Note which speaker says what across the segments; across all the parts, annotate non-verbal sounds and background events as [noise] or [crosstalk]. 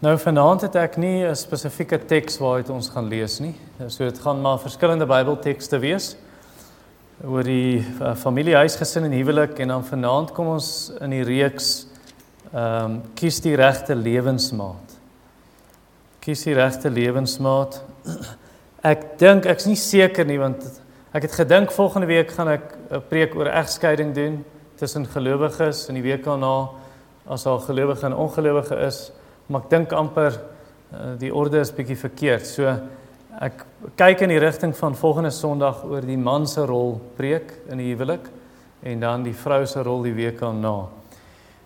Speaker 1: Nou vanaand het ek nie 'n spesifieke teks waaruit ons gaan lees nie. So dit gaan maar verskillende Bybeltekste wees oor die uh, familiehuisgesin en huwelik en dan vanaand kom ons in die reeks ehm um, kies die regte lewensmaat. Kies die regte lewensmaat. Ek dink ek's nie seker nie want ek het gedink volgende week gaan ek 'n preek oor egskeiding doen tussen gelowiges en die week daarna as al gelowige en ongelowige is maar ek dink amper uh, die orde is bietjie verkeerd. So ek kyk in die rigting van volgende Sondag oor die man se rol preek in die huwelik en dan die vrou se rol die week daarna.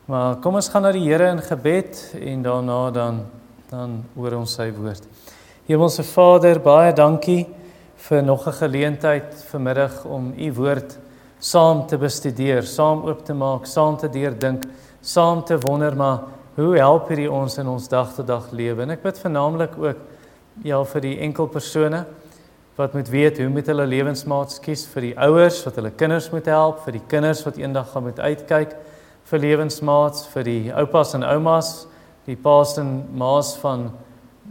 Speaker 1: Maar kom ons gaan na die Here in gebed en daarna dan dan oor ons sy woord. Hemelse Vader, baie dankie vir nog 'n geleentheid vanmiddag om u woord saam te bestudeer, saam oop te maak, saam te deurdink, saam te wonder maar Hoe help hierdie ons in ons dag tot dag lewe? En ek bid vernaamlik ook ja vir die enkel persone wat moet weet hoe moet hulle lewensmaats kies vir die ouers wat hulle kinders moet help, vir die kinders wat eendag gaan moet uitkyk vir lewensmaats, vir die oupas en oumas, die paas en maas van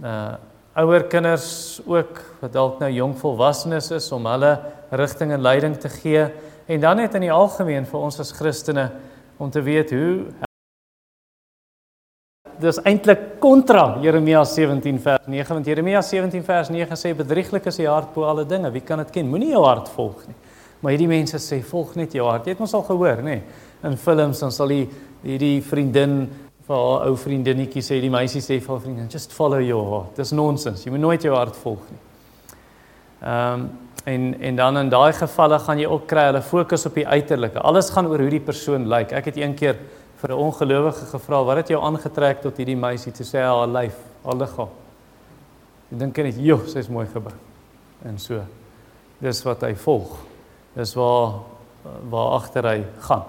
Speaker 1: uh ouer kinders ook wat dalk nou jong volwassenes is om hulle rigting en leiding te gee en dan net in die algemeen vir ons as Christene om te weet hoe dis eintlik kontra Jeremia 17 vers 9 want Jeremia 17 vers 9 sê bedrieglik is die hart bo alle dinge. Wie kan dit ken? Moenie jou hart volg nie. Maar hierdie mense sê volg net jou hart. Jy het mos al gehoor nê? In films dan sal die hierdie vriendin vir haar ou vriendinnetjie sê die meisie sê vir haar vriendin just follow your heart. Dis nonsens. Jy moet nooit jou hart volg nie. Ehm um, en en dan in daai gevalle gaan jy ook kry hulle fokus op die uiterlike. Alles gaan oor hoe die persoon lyk. Ek het een keer vir 'n ongelowige gevra wat het jou aangetrek tot hierdie meisie te sê haar lyf, haar liggaam. Ek dink net, "Jo, sy's mooi gebou." En so. Dis wat hy volg. Dis waar waar agter hy gaan.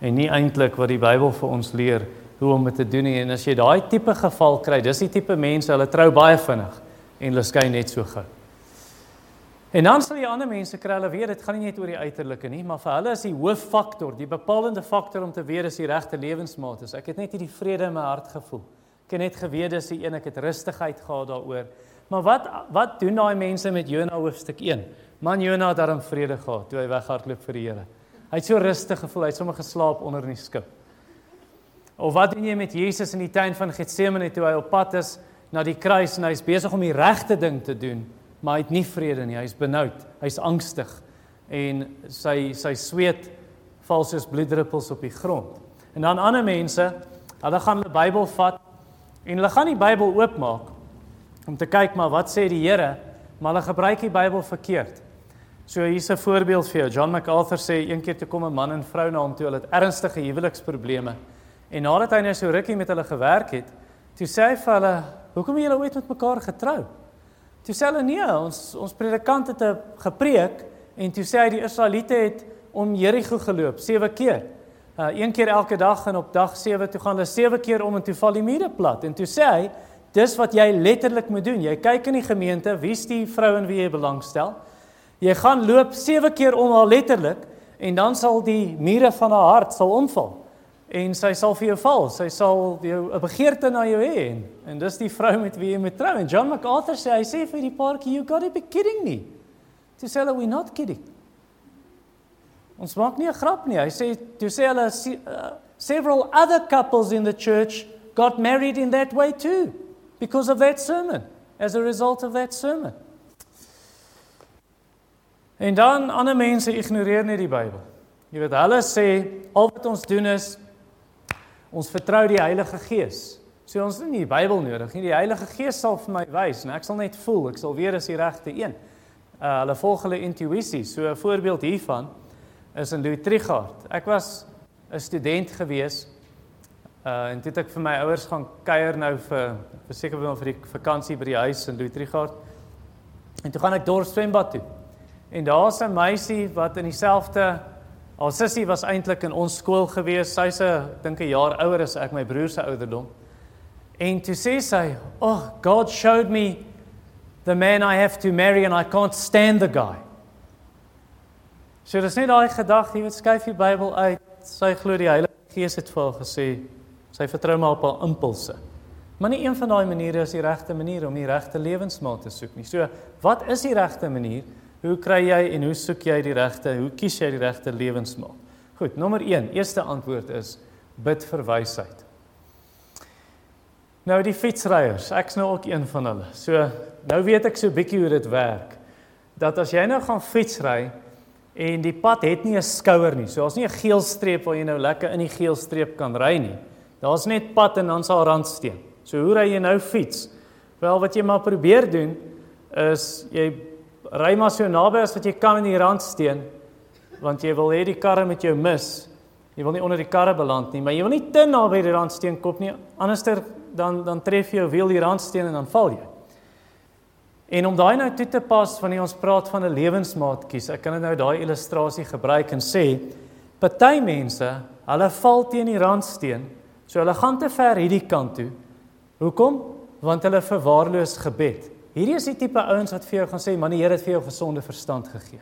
Speaker 1: En nie eintlik wat die Bybel vir ons leer hoe om dit te doen nie. En as jy daai tipe geval kry, dis die tipe mense, hulle trou baie vinnig en hulle skei net so gou. En dan sal jy ander mense kry hulle weet dit gaan nie net oor die uiterlike nie, maar vir hulle is die hooffaktor, die bepalende faktor om te weet as die regte lewensmaat is. Ek het net hierdie vrede in my hart gevoel. Ek het net geweet dis die een ek het rustigheid gehad daaroor. Maar wat wat doen daai mense met Jona hoofstuk 1? Man Jona het daarin vrede gehad toe hy weghardloop vir die Here. Hy het so rustig gevoel, hy het sommer geslaap onder in die skip. Of wat doen jy met Jesus in die tuin van Getsemane toe hy op pad is na die kruis en hy's besig om die regte ding te doen? Maar hy het nie vrede nie. Hy's benoud. Hy's angstig en sy sy sweet val soos bloeddruppels op die grond. En dan ander mense, hulle gaan die Bybel vat en hulle gaan die Bybel oopmaak om te kyk maar wat sê die Here, maar hulle gebruik die Bybel verkeerd. So hier's 'n voorbeeld vir jou. John MacArthur sê een keer toe kom 'n man en vrou na hom toe, hulle het ernstige huweliksprobleme. En nadat hy net so rukkie met hulle gewerk het, toe sê hy vir hulle, "Hoekom het julle ooit met mekaar getrou?" Toe sê hulle nee, ons ons predikant het 'n gepreek en toe sê hy die Israeliete het om Jerigo geloop 7 keer. Uh een keer elke dag en op dag 7 toe gaan hulle 7 keer om en toe val die mure plat. En toe sê hy, dis wat jy letterlik moet doen. Jy kyk in die gemeente, wie's die vrou en wie jy belangstel? Jy gaan loop 7 keer om haar letterlik en dan sal die mure van haar hart sal omval en sy sal vir jou val. Sy sal jou 'n begeerte na jou hê en, en dis die vrou met wie jy moet trou. En John MacArthur sê hy sê vir die paartjie you got to be kidding me. Toe sê hulle we not kidding. Ons maak nie 'n grap nie. Hy sê toe sê hulle uh, several other couples in the church got married in that way too because of that sermon as a result of that sermon. En dan ander mense ignoreer net die Bybel. Jy weet hulle sê al wat ons doen is Ons vertrou die Heilige Gees. So ons het nie die Bybel nodig nie. Die Heilige Gees sal vir my wys en ek sal net voel, ek sal weet as die regte een. Uh hulle volg hulle intuïsie. So 'n voorbeeld hiervan is in Louis Trichardt. Ek was 'n student gewees. Uh en toe het ek vir my ouers gaan kuier nou vir verseker wel vir die vakansie by die huis in Louis Trichardt. En toe gaan ek dorp swembad toe. En daar's 'n meisie wat in dieselfde Haar sussie was eintlik in ons skool gewees. Sy's 'n dink 'n jaar ouer as ek, my broer se ouderdom. En toe sê sy, "Oh, God showed me the man I have to marry and I can't stand the guy." So dis net daai gedagte, jy weet, skuif die Bybel uit. Sy glo die Heilige Gees het vir haar gesê sy vertrou maar op haar impulse. Maar nie een van daai maniere is die regte manier om die regte lewensmaat te soek nie. So, wat is die regte manier? Hoe kry jy en hoe soek jy die regte? Hoe kies jy die regte lewensmaat? Goed, nommer 1, eerste antwoord is bid vir wysheid. Nou die fietsryers, ek's nou ook een van hulle. So, nou weet ek so bietjie hoe dit werk. Dat as jy nou gaan fietsry en die pad het nie 'n skouer nie. So, daar's nie 'n geel streep waar jy nou lekker in die geel streep kan ry nie. Daar's net pad en dan sal randsteen. So hoe ry jy nou fiets? Wel wat jy maar probeer doen is jy ry maar so naby as wat jy kan in die randsteen want jy wil hê die karre met jou mis. Jy wil nie onder die karre beland nie, maar jy wil nie te naby die randsteen kop nie. Anderster dan dan tref jy jou wiel die randsteen en dan val jy. En om daai nou toe te pas wanneer ons praat van 'n lewensmaat kies, ek kan dit nou daai illustrasie gebruik en sê party mense, hulle val teen die randsteen, so hulle gaan te ver hierdie kant toe Hoekom? Want hulle verwaarloos gebed. Hierdie is die tipe ouens wat vir jou gaan sê, "Man, die Here het vir jou gesonde verstand gegee."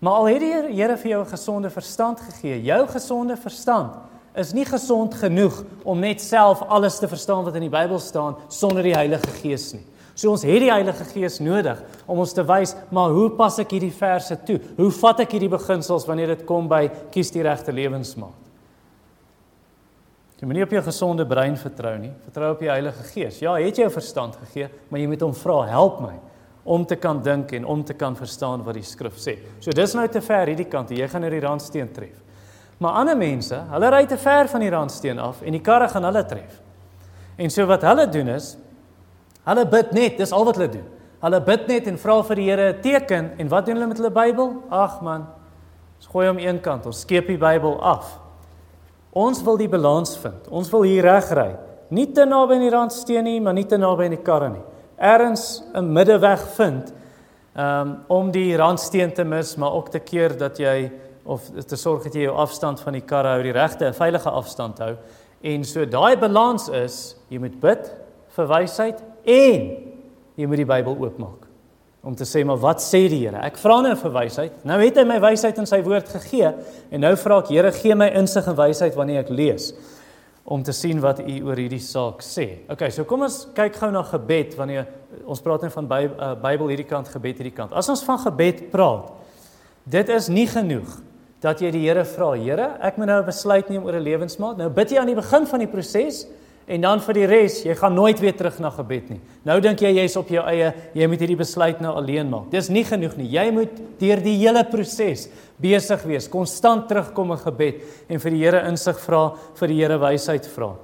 Speaker 1: Maar al het die Here vir jou 'n gesonde verstand gegee, jou gesonde verstand is nie gesond genoeg om net self alles te verstaan wat in die Bybel staan sonder die Heilige Gees nie. So ons het die Heilige Gees nodig om ons te wys, maar hoe pas ek hierdie verse toe? Hoe vat ek hierdie beginsels wanneer dit kom by kies die regte lewensmaat? Jy moenie op jou gesonde brein vertrou nie. Vertrou op die Heilige Gees. Ja, het jy jou verstand gegee, maar jy moet hom vra, help my om te kan dink en om te kan verstaan wat die skrif sê. So dis nou te ver hierdie kant, jy gaan nou die randsteen tref. Maar ander mense, hulle ry te ver van die randsteen af en die karre gaan hulle tref. En so wat hulle doen is hulle bid net, dis al wat hulle doen. Hulle bid net en vra vir die Here 'n teken en wat doen hulle met hulle Bybel? Ag man, ons gooi hom een kant, ons skeep die Bybel af. Ons wil die balans vind. Ons wil hier regry. Nie te naby aan die randsteen nie, maar nie te naby aan die karre nie. Ergens 'n middeweg vind um, om die randsteen te mis, maar ook te keer dat jy of te sorg dat jy jou afstand van die karre hou, die regte en veilige afstand hou. En so daai balans is, jy moet bid vir wysheid en jy moet die Bybel oopmaak om te sê maar wat sê die Here? Ek vra nou vir wysheid. Nou het hy my wysheid in sy woord gegee en nou vra ek Here gee my insig en wysheid wanneer ek lees om te sien wat u oor hierdie saak sê. OK, so kom ons kyk gou na gebed wanneer ons praat net van Bybel, uh, Bybel hierdie kant, gebed hierdie kant. As ons van gebed praat, dit is nie genoeg dat jy die Here vra, Here, ek moet nou 'n besluit neem oor 'n lewensmaat. Nou bid jy aan die begin van die proses En dan vir die res, jy gaan nooit weer terug na gebed nie. Nou dink jy jy's op jou eie, jy moet hierdie besluit nou alleen maak. Dis nie genoeg nie. Jy moet deur die hele proses besig wees, konstant terugkom in gebed en vir die Here insig vra, vir die Here wysheid vra.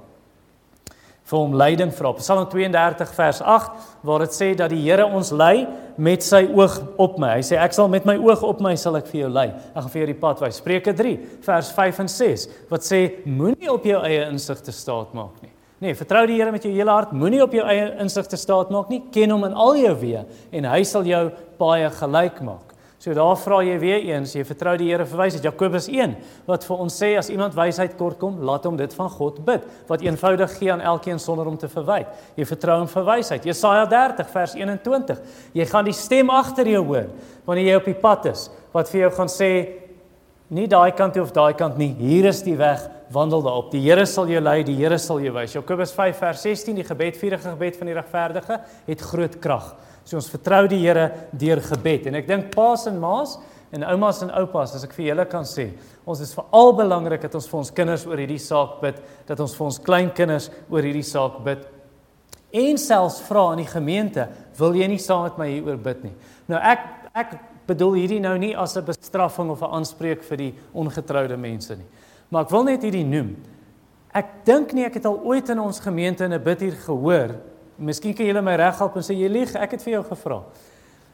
Speaker 1: Vir hom leiding vra. Psalm 32 vers 8 waar dit sê dat die Here ons lei met sy oog op my. Hy sê ek sal met my oog op my sal ek vir jou lei. Ek gaan vir jou die pad wys. Spreuke 3 vers 5 en 6 wat sê moenie op jou eie insig te staat maak nie. Nee, vertrou die Here met jou hele hart. Moenie op jou eie insig te staat maak nie. Ken hom in al jou weë en hy sal jou baie gelyk maak. So daar vra jy weer eens, jy vertrou die Here vir wysheid. Jakobus 1 wat vir ons sê as iemand wysheid kort kom, laat hom dit van God bid, wat eenvoudig gee aan elkeen sonder om te verwyd. Jy vertrou hom vir wysheid. Jesaja 30 vers 21. Jy gaan die stem agter jou hoor wanneer jy op die pad is wat vir jou gaan sê nie daai kant toe of daai kant nie. Hier is die weg wandel daarop. Die Here sal jou lei, die Here sal jou wys. Jakobus 5 vers 16, die gebed vierige gebed van die regverdige het groot krag. So ons vertrou die Here deur gebed. En ek dink paas en maas en oumas en oupas, as ek vir julle kan sê, ons is veral belangrik dat ons vir ons kinders oor hierdie saak bid, dat ons vir ons kleinkinders oor hierdie saak bid. En selfs vra in die gemeente, wil jy nie saam met my hieroor bid nie? Nou ek ek bedoel hierdie nou nie as 'n bestraffing of 'n aanspreek vir die ongetroude mense nie. Maar ek wil net hierdie noem. Ek dink nie ek het al ooit in ons gemeente in 'n bid hier gehoor. Miskien kan julle my reghelp en sê jy lieg, ek het vir jou gevra.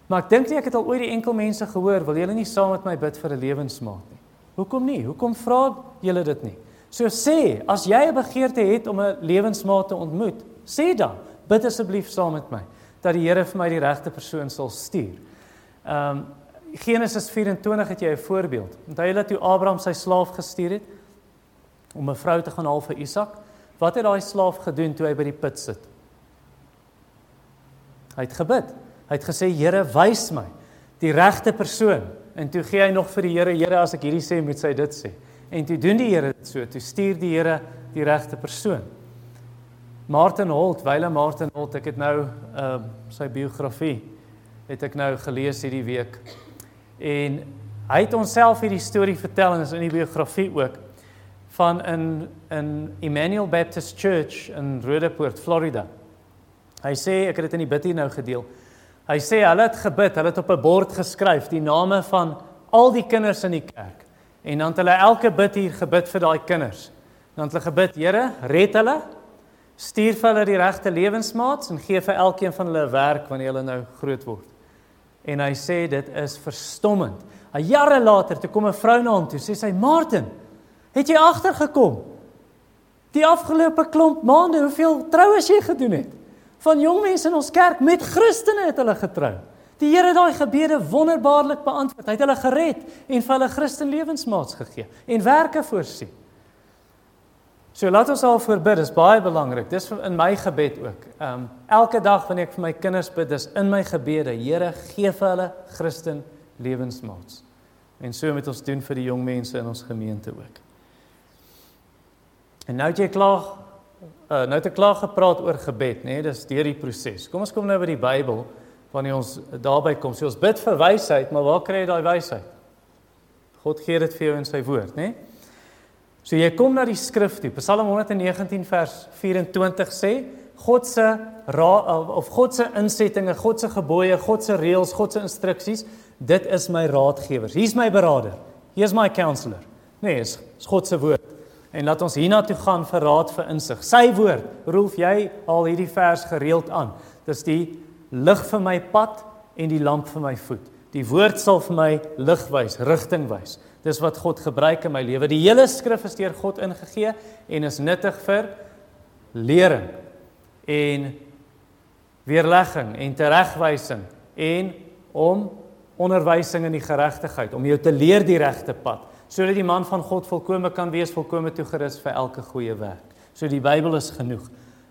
Speaker 1: Maar ek dink nie ek het al ooit die enkel mense gehoor wil julle nie saam met my bid vir 'n lewensmaat nie. Hoekom nie? Hoekom vra julle dit nie? So sê, as jy 'n begeerte het om 'n lewensmaat te ontmoet, sê dan, bid asseblief saam met my dat die Here vir my die regte persoon sal stuur. Ehm um, Genesis 24 het jy 'n voorbeeld. Onthou jy dat Abraham sy slaaf gestuur het? Om 'n vrou te gaan haal vir Isak. Wat het daai slaaf gedoen toe hy by die put sit? Hy het gebid. Hy het gesê Here, wys my die regte persoon. En toe gee hy nog vir die Here, Here, as ek hierdie sê, moet sy dit sê. En toe doen die Here dit so, toe stuur die Here die regte persoon. Martin Holt, Wyle Martin Holt, ek het nou ehm uh, sy biografie het ek nou gelees hierdie week. En hy het onsself hierdie storie vertel en is in die biografie ook van in in Emmanuel Baptist Church in Roodepoort, Florida. Hy sê ek het dit in die bid hier nou gedeel. Hy sê hulle het gebid, hulle het op 'n bord geskryf die name van al die kinders in die kerk. En dan het hulle elke bid hier gebid vir daai kinders. Dan het hulle gebid, Here, red hulle. Stuur vir hulle die regte lewensmaats en gee vir elkeen van hulle 'n werk wanneer hulle nou groot word. En hy sê dit is verstommend. 'n Jare later toe kom 'n vrou na hom toe, sê sy: "Martin, het jy agtergekom? Die afgelope klomp maande, hoeveel troues jy gedoen het? Van jong mense in ons kerk met Christene het hulle getrou. Die Here het daai gebede wonderbaarlik beantwoord. Hy het hulle gered en vir hulle Christen lewensmaats gegee en werke voorsien." So laat ons al voorbid, dis baie belangrik. Dis in my gebed ook. Ehm um, elke dag wanneer ek vir my kinders bid, dis in my gebede, Here, gee vir hulle Christen lewensmaats. En so moet ons doen vir die jong mense in ons gemeente ook. En nou jy klaar uh, nou het ek klaar gepraat oor gebed, nê? Nee? Dis deur die proses. Kom ons kom nou by die Bybel wanneer ons daarby kom. So ons bid vir wysheid, maar waar kry jy daai wysheid? God gee dit vir jou in sy woord, nê? Nee? So jy kom na die skrif toe. Psalm 119 vers 24 sê God se of God se insettinge, God se gebooie, God se reëls, God se instruksies, dit is my raadgewers. Hier's my beraader. Here's my counselor. Nee, is, is God se woord. En laat ons hiernatoe gaan vir raad vir insig. Sy woord, Rolf, jy al hierdie vers gereeld aan. Dis die lig vir my pad en die lamp vir my voet. Die woord sal vir my lig wys, rigting wys. Dis wat God gebruik in my lewe. Die hele skrif is deur God ingegee en is nuttig vir lering en weerlegging en teregwysing en om onderwysing in die geregtigheid, om jou te leer die regte pad, sodat die man van God volkome kan wees, volkome toegerus vir elke goeie werk. So die Bybel is genoeg.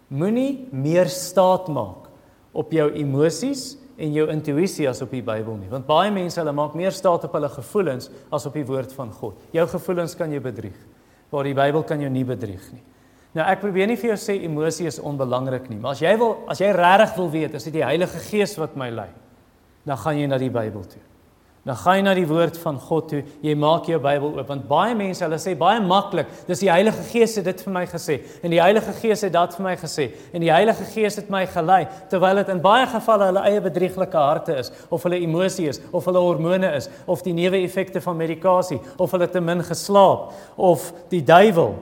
Speaker 1: Moenie meer staat maak op jou emosies en jou intuïsie as op die Bybel nie. Want baie mense hulle maak meer staat op hulle gevoelens as op die woord van God. Jou gevoelens kan jou bedrieg, maar die Bybel kan jou nie bedrieg nie. Nou ek probeer nie vir jou sê emosie is onbelangrik nie, maar as jy wil as jy regtig wil weet, is dit die Heilige Gees wat my lei. Dan gaan jy na die Bybel toe. Dan gaan jy na die woord van God toe. Jy maak jou Bybel oop want baie mense, hulle sê baie maklik, dis die Heilige Gees het dit vir my gesê en die Heilige Gees het dat vir my gesê en die Heilige Gees het my gelei terwyl dit in baie gevalle hulle eie bedrieglike harte is of hulle emosie is of hulle hormone is of die neeweffekte van medikasie of hulle te min geslaap of die duiwel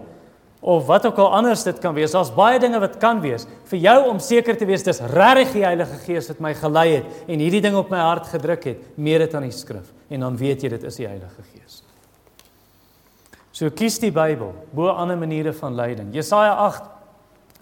Speaker 1: of wat ook al anders dit kan wees. Daar's baie dinge wat kan wees. Vir jou om seker te wees dis regtig die Heilige Gees wat my gelei het en hierdie ding op my hart gedruk het, meer dit aan die skrif en dan weet jy dit is die Heilige Gees. So kies die Bybel bo ander maniere van leiding. Jesaja 8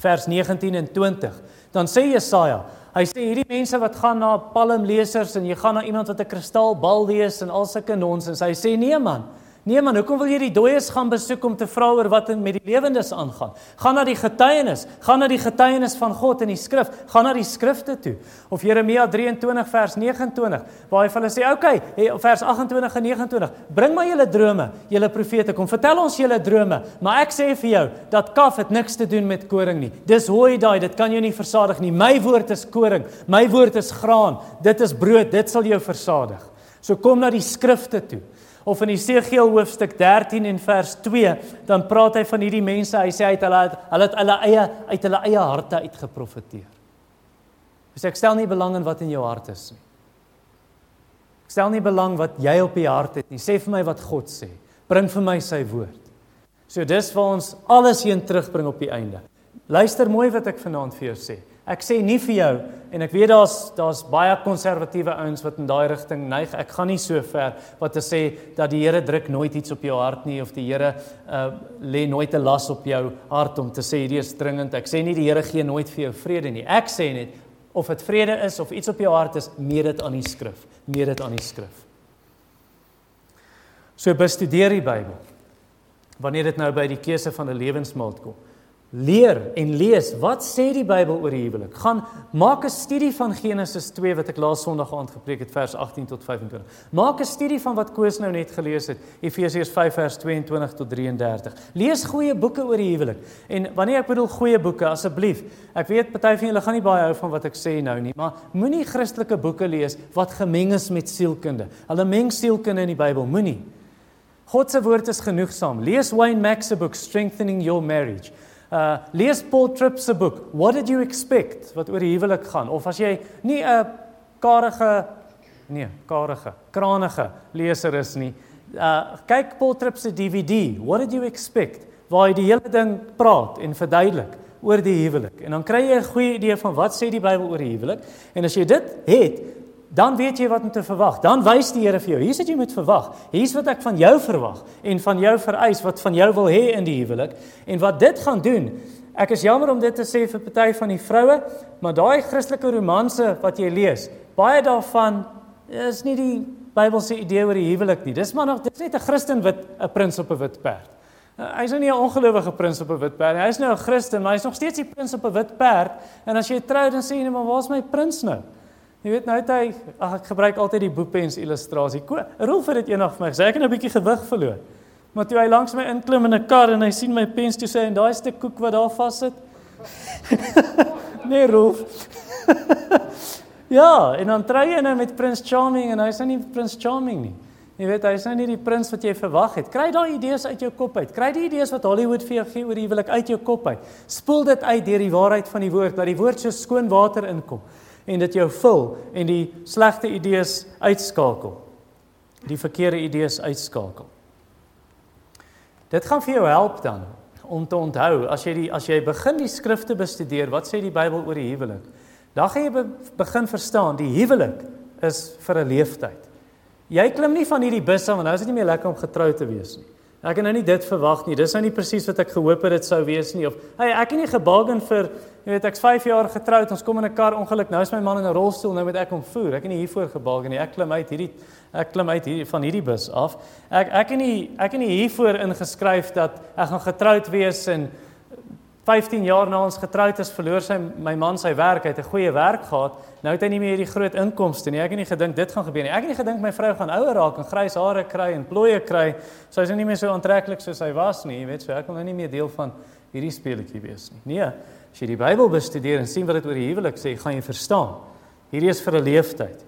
Speaker 1: vers 19 en 20. Dan sê Jesaja, hy sê hierdie mense wat gaan na palmlesers en jy gaan na iemand wat 'n kristalbal lees en al sulke nonsens. Hy sê nee man, Nee man, hoekom wil jy die dooies gaan besoek om te vra oor wat met die lewendes aangaan? Gaan na die getuienis, gaan na die getuienis van God in die skrif, gaan na die skrifte toe. Of Jeremia 23 vers 29, waar hy vir hulle sê, "Oké, okay, vers 28 en 29, bring maar julle drome, julle profete kom, vertel ons julle drome, maar ek sê vir jou dat kaf het niks te doen met koring nie. Dis hooi daai, dit kan jou nie versadig nie. My woord is koring, my woord is graan, dit is brood, dit sal jou versadig. So kom na die skrifte toe of in Esegiel hoofstuk 13 en vers 2, dan praat hy van hierdie mense, hy sê hy het hulle hulle het hulle eie uit hulle eie harte uitgeprofeteer. Dus ek stel nie belang in wat in jou hart is nie. Ek stel nie belang wat jy op die hart het nie. Sê vir my wat God sê. Bring vir my sy woord. So dis waar ons alles heen terugbring op die einde. Luister mooi wat ek vanaand vir jou sê. Ek sê nie vir jou en ek weet daar's daar's baie konservatiewe ouens wat in daai rigting neig. Ek gaan nie so ver wat te sê dat die Here druk nooit iets op jou hart nie of die Here uh lê nooit 'n las op jou hart om te sê hierdie is dringend. Ek sê nie die Here gee nooit vir jou vrede nie. Ek sê net of dit vrede is of iets op jou hart is, meet dit aan die skrif. Meet dit aan die skrif. So bestudeer die Bybel. Wanneer dit nou by die keuse van 'n lewensmaat kom. Leer en lees wat sê die Bybel oor die huwelik. Gaan maak 'n studie van Genesis 2 wat ek laas Sondag aand gepreek het vers 18 tot 25. Maak 'n studie van wat Koos nou net gelees het, Efesiërs 5 vers 22 tot 33. Lees goeie boeke oor die huwelik. En wanneer ek bedoel goeie boeke, asseblief. Ek weet party van julle gaan nie baie hou van wat ek sê nou nie, maar moenie Christelike boeke lees wat gemeng is met sielkunde. Hulle meng sielkunde in die Bybel, moenie. God se woord is genoegsaam. Lees Wayne Mack se boek Strengthening Your Marriage. Uh lees Paul Tripp se boek What did you expect wat oor die huwelik gaan of as jy nie 'n karige nee, karige, kranige leser is nie. Uh kyk Paul Tripp se DVD What did you expect waar hy die hele ding praat en verduidelik oor die huwelik. En dan kry jy 'n goeie idee van wat sê die Bybel oor die huwelik. En as jy dit het, dan weet jy wat om te verwag. Dan wys die Here vir jou, hier's wat jy moet verwag. Hier's wat ek van jou verwag en van jou vereis wat van jou wil hê in die huwelik en wat dit gaan doen. Ek is jammer om dit te sê vir party van die vroue, maar daai Christelike romanse wat jy lees, baie daarvan is nie die Bybelse idee oor die huwelik nie. Dis maar nog dis net 'n Christen wat 'n prins op 'n wit perd. Hy's nou nie 'n ongelowige prins op 'n wit perd nie. Hy's nou 'n Christen, maar hy's nog steeds die prins op 'n wit perd. En as jy trou dan sê jy net maar waar's my prins nou? Jy weet nou hy ag ek gebruik altyd die boepens illustrasie. Rolf het dit eendag vir my gesê ek het 'n bietjie gewig verloor. Maar toe hy langs my inklim in 'n kar en hy sien my pens toe sê en daai stuk koek wat daar vas sit. [laughs] nee Rolf. [laughs] ja, en dan trou jy nou met Prins Charming en hy's nou nie Prins Charming nie. Jy weet hy's nou nie die prins wat jy verwag het. Kry daai idees uit jou kop uit. Kry die idees wat Hollywood vir jou gee oor huwelik uit jou kop uit. Spoel dit uit deur die waarheid van die woord, dat die woord so skoon water inkom en dit jou vul en die slegte idees uitskakel. Die verkeerde idees uitskakel. Dit gaan vir jou help dan om te onthou as jy die as jy begin die skrifte bestudeer, wat sê die Bybel oor die huwelik? Dan gaan jy be, begin verstaan die huwelik is vir 'n leeftyd. Jy klim nie van hierdie bus af want nou is dit nie meer lekker om getrou te wees nie. Ek het nou nie dit verwag nie. Dis nou nie presies wat ek gehoop het dit sou wees nie of hey, ek het nie gebargain vir Jy weet ek's 5 jaar getroud, ons kom in 'n kar ongeluk. Nou is my man in 'n rolstoel, nou moet ek hom voer. Ek het nie hiervoor gebalk nie. Ek klim uit hierdie ek klim uit hierdie van hierdie bus af. Ek ek het nie ek het nie hiervoor ingeskryf dat ek gaan getroud wees en 15 jaar na ons getroud is, verloor sy my man sy werk, hy het 'n goeie werk gehad. Nou het hy nie meer hierdie groot inkomste nie. Ek het nie gedink dit gaan gebeur nie. Ek het nie gedink my vrou gaan ouer raak en grys hare kry en plooie kry. Sy is nou nie meer so aantreklik soos sy was nie, jy weet, so ek wil nou nie meer deel van hierdie speletjie wees nie. Nee. As jy die Bybel bestudeer en sien wat dit oor die huwelik sê, gaan jy verstaan. Hierdie is vir 'n leeftyd.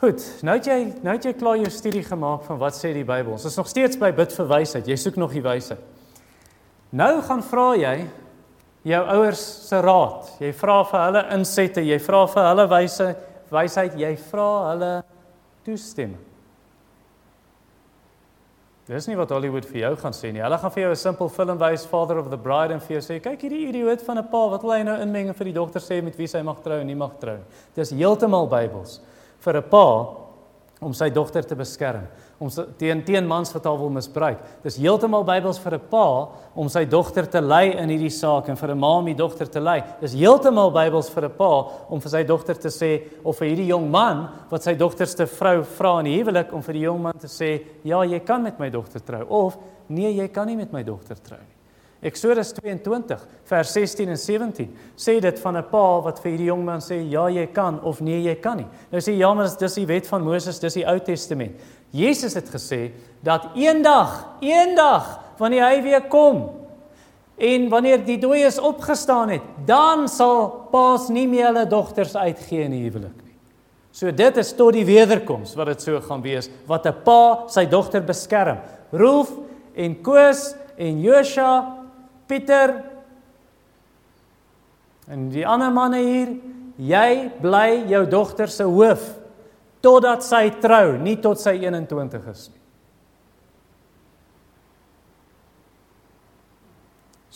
Speaker 1: Goed, nou het jy nou het jy klaar jou studie gemaak van wat sê die Bybel. Ons is nog steeds by bid vir wysheid. Jy soek nog die wysheid. Nou gaan vra jy jou ouers se raad. Jy vra vir hulle insette, jy vra vir hulle wyse wysheid, jy vra hulle toestemming. Dis nie wat Hollywood vir jou gaan sê nie. Hulle gaan vir jou 'n simpel film wys, Father of the Bride en vir jou sê, "Kyk hierdie idioot van 'n pa, wat wil hy nou inmeng vir die dogter sê met wie sy mag trou en nie mag trou nie." Dis heeltemal Bybels vir 'n pa om sy dogter te beskerm om teen teen mans wat haar wil misbruik. Dis heeltemal Bybels vir 'n pa om sy dogter te lei in hierdie saak en vir 'n ma om die dogter te lei. Dis heeltemal Bybels vir 'n pa om vir sy dogter te sê of vir hierdie jong man wat sy dogterste vrou vra in huwelik om vir die jong man te sê, "Ja, jy kan met my dogter trou." Of, "Nee, jy kan nie met my dogter trou nie." Eksodus 22 vers 16 en 17 sê dit van 'n pa wat vir hierdie jong man sê ja jy kan of nee jy kan nie. Nou sê ja maar dis die wet van Moses, dis die Ou Testament. Jesus het gesê dat eendag, eendag wanneer hy weer kom en wanneer die dooies opgestaan het, dan sal paas nie meer hulle dogters uitgee in huwelik nie. So dit is tot die wederkoms wat dit so gaan wees wat 'n pa sy dogter beskerm. Rolf en Koos en Josha, Pieter en die ander manne hier, jy bly jou dogter se hoof totdat sy trou, nie tot sy 21 is nie.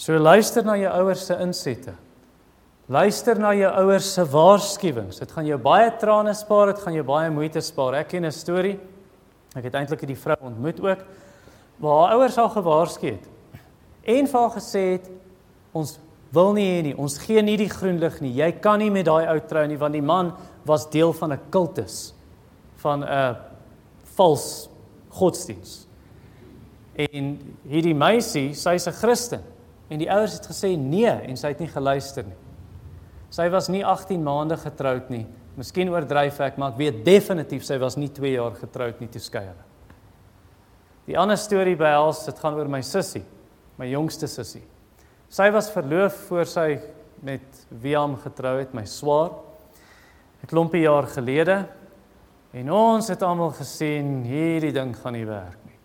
Speaker 1: So luister na jou ouers se insette. Luister na jou ouers se waarskuwings. Dit gaan jou baie trane spaar, dit gaan jou baie moeite spaar. Ek ken 'n storie. Ek het eintlik hierdie vrou ontmoet ook waar haar ouers haar gewaarsku het. En vir haar gesê het ons wil nie hê nie, ons gee nie die groen lig nie. Jy kan nie met daai ou trou nie want die man was deel van 'n kultus van 'n vals godsdiens. En hierdie meisie, sy's 'n Christen. En die ouers het gesê nee en sy het nie geluister nie. Sy was nie 18 maande getroud nie. Miskien oordryf ek, maar ek weet definitief sy was nie 2 jaar getroud nie toe skei hulle. Die ander storie behels, dit gaan oor my sussie, my jongste sussie. Sy was verloof voor sy met Wiam getrou het, my swaar. 'n Klompie jaar gelede. En ons het almal gesien hierdie ding gaan nie werk nie.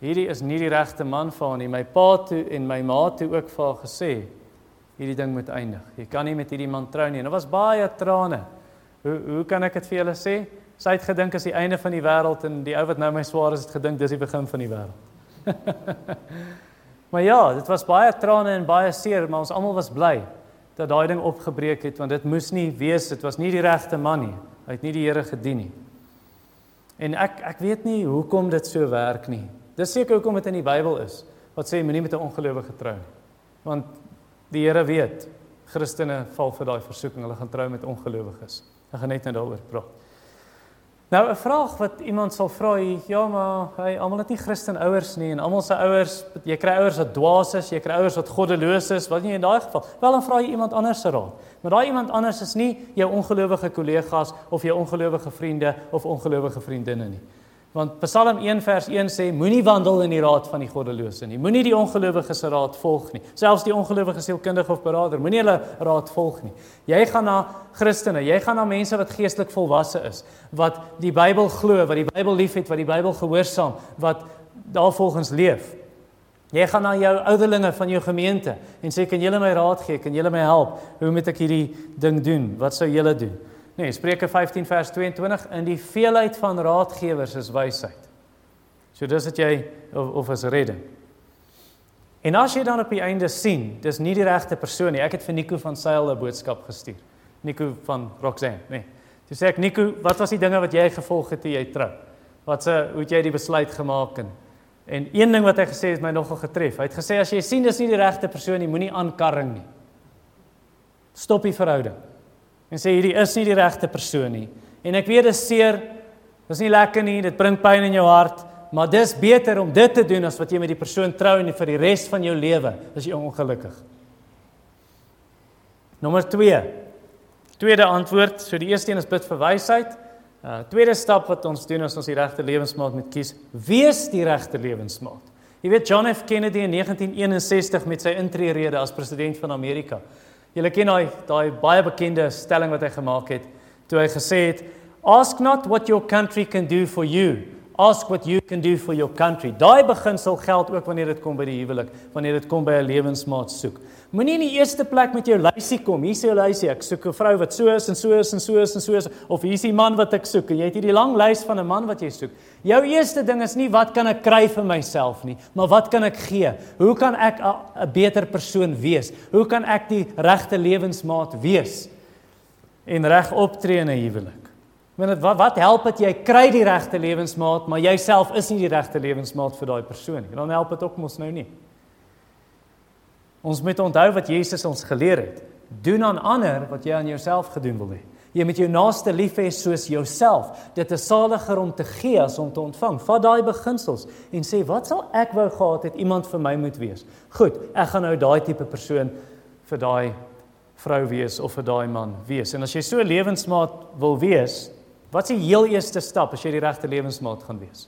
Speaker 1: Hierdie is nie die regte man vir haar nie. My pa toe en my ma toe ook vir haar gesê hierdie ding moet eindig. Jy kan nie met hierdie man trou nie. En dit was baie trane. Hoe hoe kan ek dit vir julle sê? Sy het gedink as die einde van die wêreld en die ou wat nou my swaar is het gedink dis die begin van die wêreld. [laughs] maar ja, dit was baie trane en baie seer, maar ons almal was bly dat daai ding opgebreek het want dit moes nie wees, dit was nie die regte man nie. Hy het nie die Here gedien nie. En ek ek weet nie hoekom dit so werk nie. Dis seker hoekom dit in die Bybel is wat sê moenie met 'n ongelowige trou nie. Want die Here weet Christene val vir daai versoeking, hulle gaan trou met ongelowiges. Ek gaan net nou daaroor praat. Nou 'n vraag wat iemand sal vra, ja, maar hy almal het nie Christen ouers nie en almal se ouers, jy kry ouers wat dwaas is, jy kry ouers wat goddeloos is, wat nie in daai geval. Wel dan vra jy iemand anders se raad. Maar daai iemand anders is nie jou ongelowige kollegas of jou ongelowige vriende of ongelowige vriendinne nie. Want Psalm 1 vers 1 sê moenie wandel in die raad van die goddelose nie. Moenie die ongelowiges se raad volg nie. Selfs die ongelowige sielkundige of beraader, moenie hulle raad volg nie. Jy gaan na Christene, jy gaan na mense wat geestelik volwasse is, wat die Bybel glo, wat die Bybel liefhet, wat die Bybel gehoorsaam, wat daarvolgens leef. Jy gaan na jou ouderlinge van jou gemeente en sê kan julle my raad gee? Kan julle my help? Hoe moet ek hierdie ding doen? Wat sou julle doen? Nee, Spreuke 15 vers 22 in die veelheid van raadgewers is wysheid. So dis dit jy of, of is redding. En as jy dan op die einde sien, dis nie die regte persoon nie. Ek het vir Nico van Sail 'n boodskap gestuur. Nico van Roxanne, nee. Toe sê ek Nico, wat was die dinge wat jy gevolg het toe jy trou? Wat se hoe het jy die besluit gemaak en en een ding wat hy gesê het my nogal getref. Hy het gesê as jy sien dis nie die regte persoon nie, moenie aankarring nie. Stop die verhouding en sê hierdie is nie die regte persoon nie. En ek weet dit seer. Dit is nie lekker nie. Dit bring pyn in jou hart, maar dis beter om dit te doen as wat jy met die persoon trou en vir die res van jou lewe is jy ongelukkig. Nommer 2. Tweede antwoord, so die eerste een is bid vir wysheid. Uh tweede stap wat ons doen as ons die regte lewensmaat moet kies, wees die regte lewensmaat. Jy weet John F Kennedy in 1961 met sy intree-rede as president van Amerika Julle ken daai daai baie bekende stelling wat hy gemaak het toe hy gesê het ask not what your country can do for you ask what you can do for your country. Daai beginsel geld ook wanneer dit kom by die huwelik, wanneer dit kom by 'n lewensmaat soek. Moenie in die eerste plek met jou lysie kom. Hier sê jou lysie, ek soek 'n vrou wat so is en so is en so is en so is of hier is die man wat ek soek jy het hierdie lang lys van 'n man wat jy soek. Jou eerste ding is nie wat kan ek kry vir myself nie, maar wat kan ek gee? Hoe kan ek 'n beter persoon wees? Hoe kan ek die regte lewensmaat wees? En reg optree in 'n huwelik. Want wat wat help dit jy kry die regte lewensmaat, maar jouself is nie die regte lewensmaat vir daai persoon nie. Dan help dit ook mos nou nie. Ons moet onthou wat Jesus ons geleer het. Doen aan ander wat jy aan jouself gedoen wil hê. Jy moet jou naaste lief hê soos jouself. Dit is saliger om te gee as om te ontvang. Vat daai beginsels en sê wat sal ek wou gehad het iemand vir my moet wees. Goed, ek gaan nou daai tipe persoon vir daai vrou wees of vir daai man wees. En as jy so lewensmaat wil wees, Wat is die heel eerste stap as jy die regte lewensmaat gaan wees?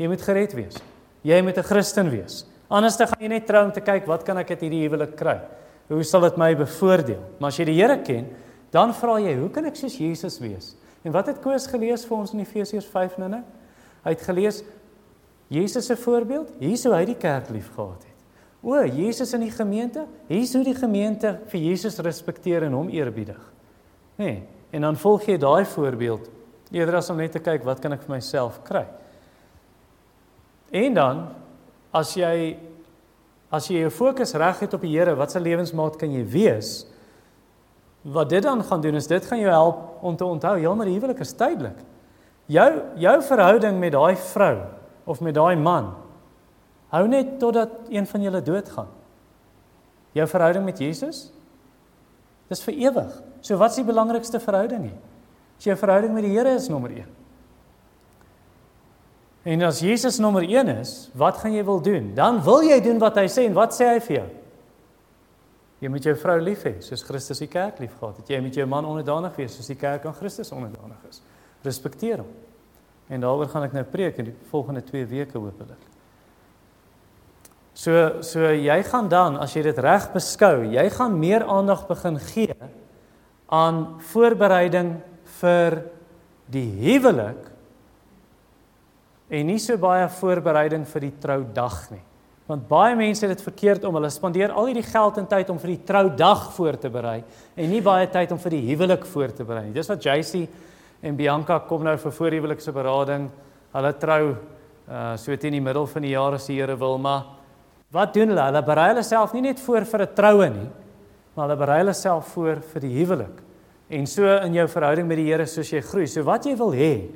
Speaker 1: Jy moet gered wees. Jy moet 'n Christen wees. Anders dan gaan jy net trou om te kyk wat kan ek uit hierdie huwelik kry? Hoe sal dit my bevoordeel? Maar as jy die Here ken, dan vra jy, hoe kan ek soos Jesus wees? En wat het Koos gelees vir ons in Efesiërs 5 nou? Hy het gelees Jesus se voorbeeld, hier sou hy die kerk liefgehad het. O, Jesus in die gemeente, hier sou die gemeente vir Jesus respekteer en hom eerbiedig. Nê? Nee, en dan volg jy daai voorbeeld eerder as om net te kyk wat kan ek vir myself kry. En dan as jy as jy jou fokus reg het op die Here, wat se lewensmaat kan jy wees? Wat dit dan gaan doen is dit gaan jou help om te onthou, ja, maar die huwelik is tydelik. Jou jou verhouding met daai vrou of met daai man hou net totdat een van julle doodgaan. Jou verhouding met Jesus dis vir ewig. So wat's die belangrikste verhouding hier? As jou verhouding met die Here is nommer 1. En as Jesus nommer 1 is, wat gaan jy wil doen? Dan wil jy doen wat hy sê en wat sê hy vir jou? Jy moet jou vrou lief hê soos Christus die kerk liefgehad het. Jy moet jou man onderdanig wees soos die kerk aan Christus onderdanig is. Respekteer hom. En daaroor gaan ek nou preek in die volgende 2 weke hopelik. So so jy gaan dan as jy dit reg beskou, jy gaan meer aandag begin gee aan voorbereiding vir die huwelik en nie so baie voorbereiding vir die troudag nie. Want baie mense het dit verkeerd om hulle spandeer al hierdie geld en tyd om vir die troudag voor te berei en nie baie tyd om vir die huwelik voor te berei nie. Dis wat JC en Bianca kom nou vir voorhuwelikse berading. Hulle trou uh so teen die middel van die jaar as die Here wil, maar wat doen hulle? Hulle berei hulle self nie net voor vir 'n troue nie, maar hulle berei hulle self voor vir die huwelik. En so in jou verhouding met die Here soos jy groei. So wat jy wil hê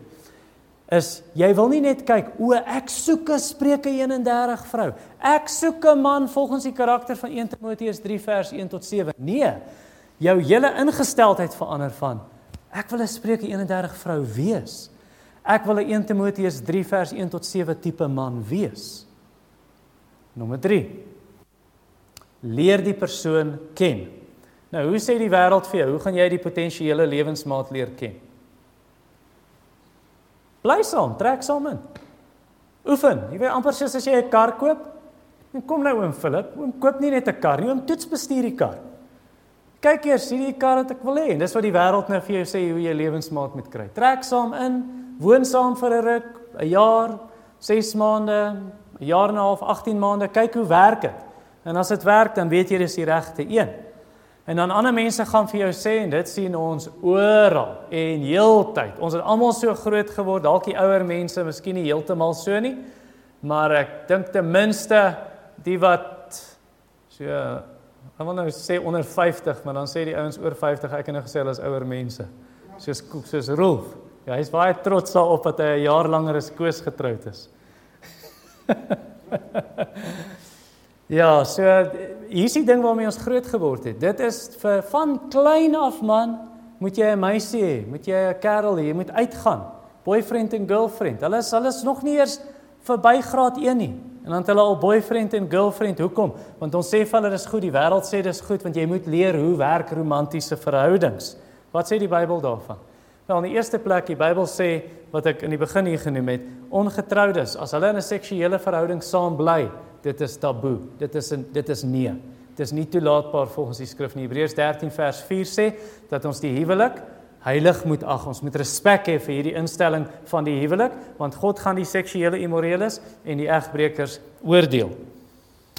Speaker 1: is jy wil nie net kyk o ek soek 'n Spreuke 31 vrou. Ek soek 'n man volgens die karakter van 1 Timoteus 3 vers 1 tot 7. Nee. Jou hele ingesteldheid verander van ek wil 'n Spreuke 31 vrou wees. Ek wil 'n 1 Timoteus 3 vers 1 tot 7 tipe man wees. Nommer 3. Leer die persoon ken. Nou, hoe sê die wêreld vir jou? Hoe gaan jy die potensiële lewensmaat leer ken? Bly saam, trek saam in. Oefen. Jy weet amper soos as jy 'n kar koop. En kom nou oom Philip, oom koop nie net 'n kar nie, oom toets bestuur die kar. Kyk eers, sien jy die kar wat ek wil hê? Dis wat die wêreld nou vir jou sê hoe jy lewensmaat moet kry. Trek saam in, woon saam vir 'n ruk, 'n jaar, 6 maande, 'n jaar en 'n half, 18 maande, kyk hoe werk dit. En as dit werk, dan weet jy dis die regte een. En dan ander mense gaan vir jou sê en dit sien ons oral en heeltyd. Ons het almal so groot geword, dalk die ouer mense miskien nie heeltemal so nie, maar ek dink ten minste die wat so ek wil nou sê onder 50, maar dan sê die ouens oor 50, ek het nou gesê hulle is ouer mense. Soos soos Rolf. Ja, hy's baie trots daarop dat hy 'n jaar langer as Koos getroud is. [laughs] Ja, so hier is die ding waarmee ons groot geword het. Dit is vir van klein af man, moet jy 'n meisie hê, moet jy 'n kerel hê, jy moet uitgaan. Boyfriend en girlfriend. Hulle is hulle is nog nie eers verby graad 1 nie. En dan het hulle al boyfriend en girlfriend. Hoekom? Want ons sê vir hulle dis goed, die wêreld sê dis goed want jy moet leer hoe werk romantiese verhoudings. Wat sê die Bybel daarvan? Nou, in die eerste plek, die Bybel sê wat ek in die begin hier genoem het, ongetroudes, as hulle in 'n seksuele verhouding saam bly, dit is taboe. Dit is 'n dit is nee. Dit is nie toelaatbaar volgens die skrif nie. Hebreërs 13 vers 4 sê dat ons die huwelik heilig moet ag. Ons moet respek hê vir hierdie instelling van die huwelik, want God gaan die seksuele immoreles en die egbreekers oordeel.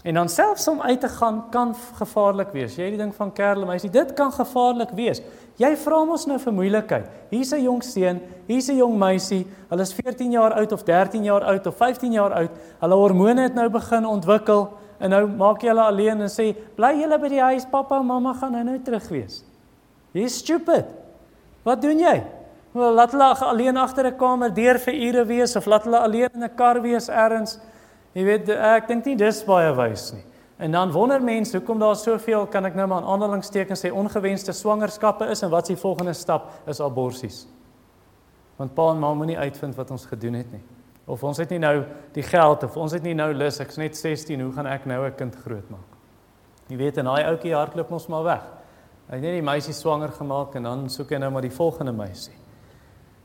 Speaker 1: En dan selfs om uit te gaan kan gevaarlik wees. Jy het die ding van Kerel, meisie, dit kan gevaarlik wees. Jy vra mos nou vir moeilikheid. Hier's 'n jong seun, hier's 'n jong meisie. Hulle is 14 jaar oud of 13 jaar oud of 15 jaar oud. Hulle hormone het nou begin ontwikkel en nou maak jy hulle alleen en sê, "Bly julle by die huis, pappa en mamma gaan nou nou terug wees." Jy's stupid. Wat doen jy? Wel, laat hulle alleen agter 'n kamer deur vir ure wees of laat hulle alleen in 'n kar wees elders. Jy weet, ek dink nie dis baie wys nie. En dan wonder mense hoekom daar soveel kan ek nou maar aan aanhalingstekens sê ongewenste swangerskappe is en wat is die volgende stap is aborsies. Want pa en ma moenie uitvind wat ons gedoen het nie. Of ons het nie nou die geld of ons het nie nou lus, ek's net 16, hoe gaan ek nou 'n kind grootmaak? Jy weet en daai ouetjie hardloop ons maar weg. Hy het net die meisie swanger gemaak en dan soek hy nou maar die volgende meisie.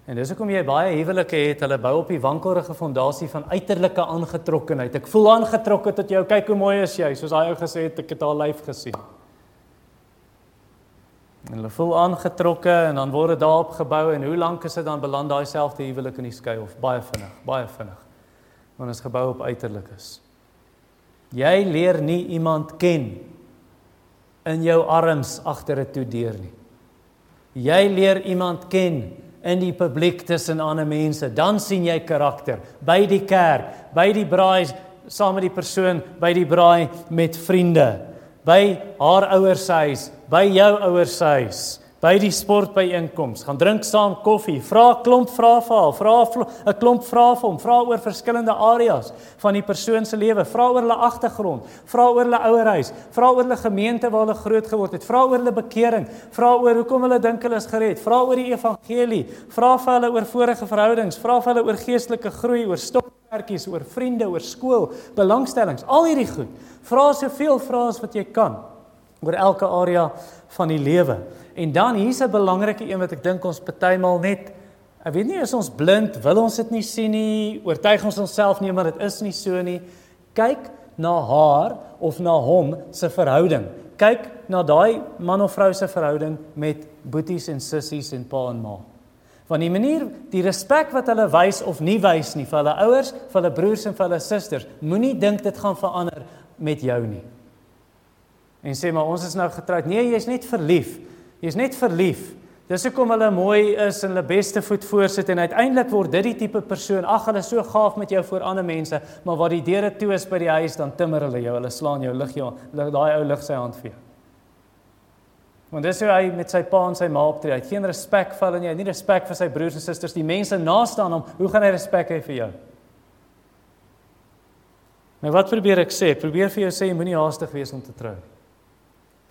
Speaker 1: En dis hoekom jy baie huwelike het, hulle bou op die wankelrige fondasie van uiterlike aangetrokkenheid. Ek voel aangetrokke tot jou. Kyk hoe mooi is jy, soos daai ou gesê het, ek het haar lyf gesien. En hulle voel aangetrokke en dan word dit daarop gebou en hoe lank is dit dan beland daai selfde huwelik in die skei of baie vinnig, baie vinnig. Want dit is gebou op uiterlikes. Jy leer nie iemand ken in jou arms agter 'n toe deur nie. Jy leer iemand ken in die publiek tussen ander mense, dan sien jy karakter by die kerk, by die braai saam met die persoon, by die braai met vriende, by haar ouers se huis, by jou ouers se huis by die sportbyeenkoms, gaan drink saam koffie, vra klomp vrae vir haar, vra 'n klomp vrae vir hom, vra oor verskillende areas van die persoon se lewe, vra oor hulle agtergrond, vra oor hulle ouerhuis, vra oor hulle gemeente waar hulle groot geword het, vra oor hulle bekering, vra oor hoekom hulle dink hulle is gered, vra oor die evangelie, vra vir hulle oor vorige verhoudings, vra vir hulle oor geestelike groei, oor stokpertjies, oor vriende, oor skool, belangstellings, al hierdie goed. Vra soveel vrae as wat jy kan. oor elke area van die lewe. En dan hier's 'n belangrike een wat ek dink ons partymal net ek weet nie is ons blind, wil ons dit nie sien nie, oortuig ons onsself nie maar dit is nie so nie. Kyk na haar of na hom se verhouding. Kyk na daai man of vrou se verhouding met boeties en sissies en pa en ma. Want die manier, die respek wat hulle wys of nie wys nie vir hulle ouers, vir hulle broers en vir hulle susters, moenie dink dit gaan verander met jou nie. En sê maar ons is nou getroud. Nee, jy's net verlief. Jy's net verlief. Dis hoekom hulle mooi is en hulle beste voet voorsit en uiteindelik word dit die tipe persoon. Ag, hulle is so gaaf met jou voor ander mense, maar waar die deure toe is by die huis, dan timmer hulle jou. Hulle slaan jou lig jou. Daai ou lig sy hand vir jou. Want dis hoe hy met sy pa en sy ma optree. Hy het geen respek vir hulle nie. Hy het nie respek vir sy broers en susters, die mense naaste aan hom. Hoe gaan hy respek hê vir jou? Nou wat probeer ek sê? Probeer vir jou sê jy moenie haastig wees om te trou.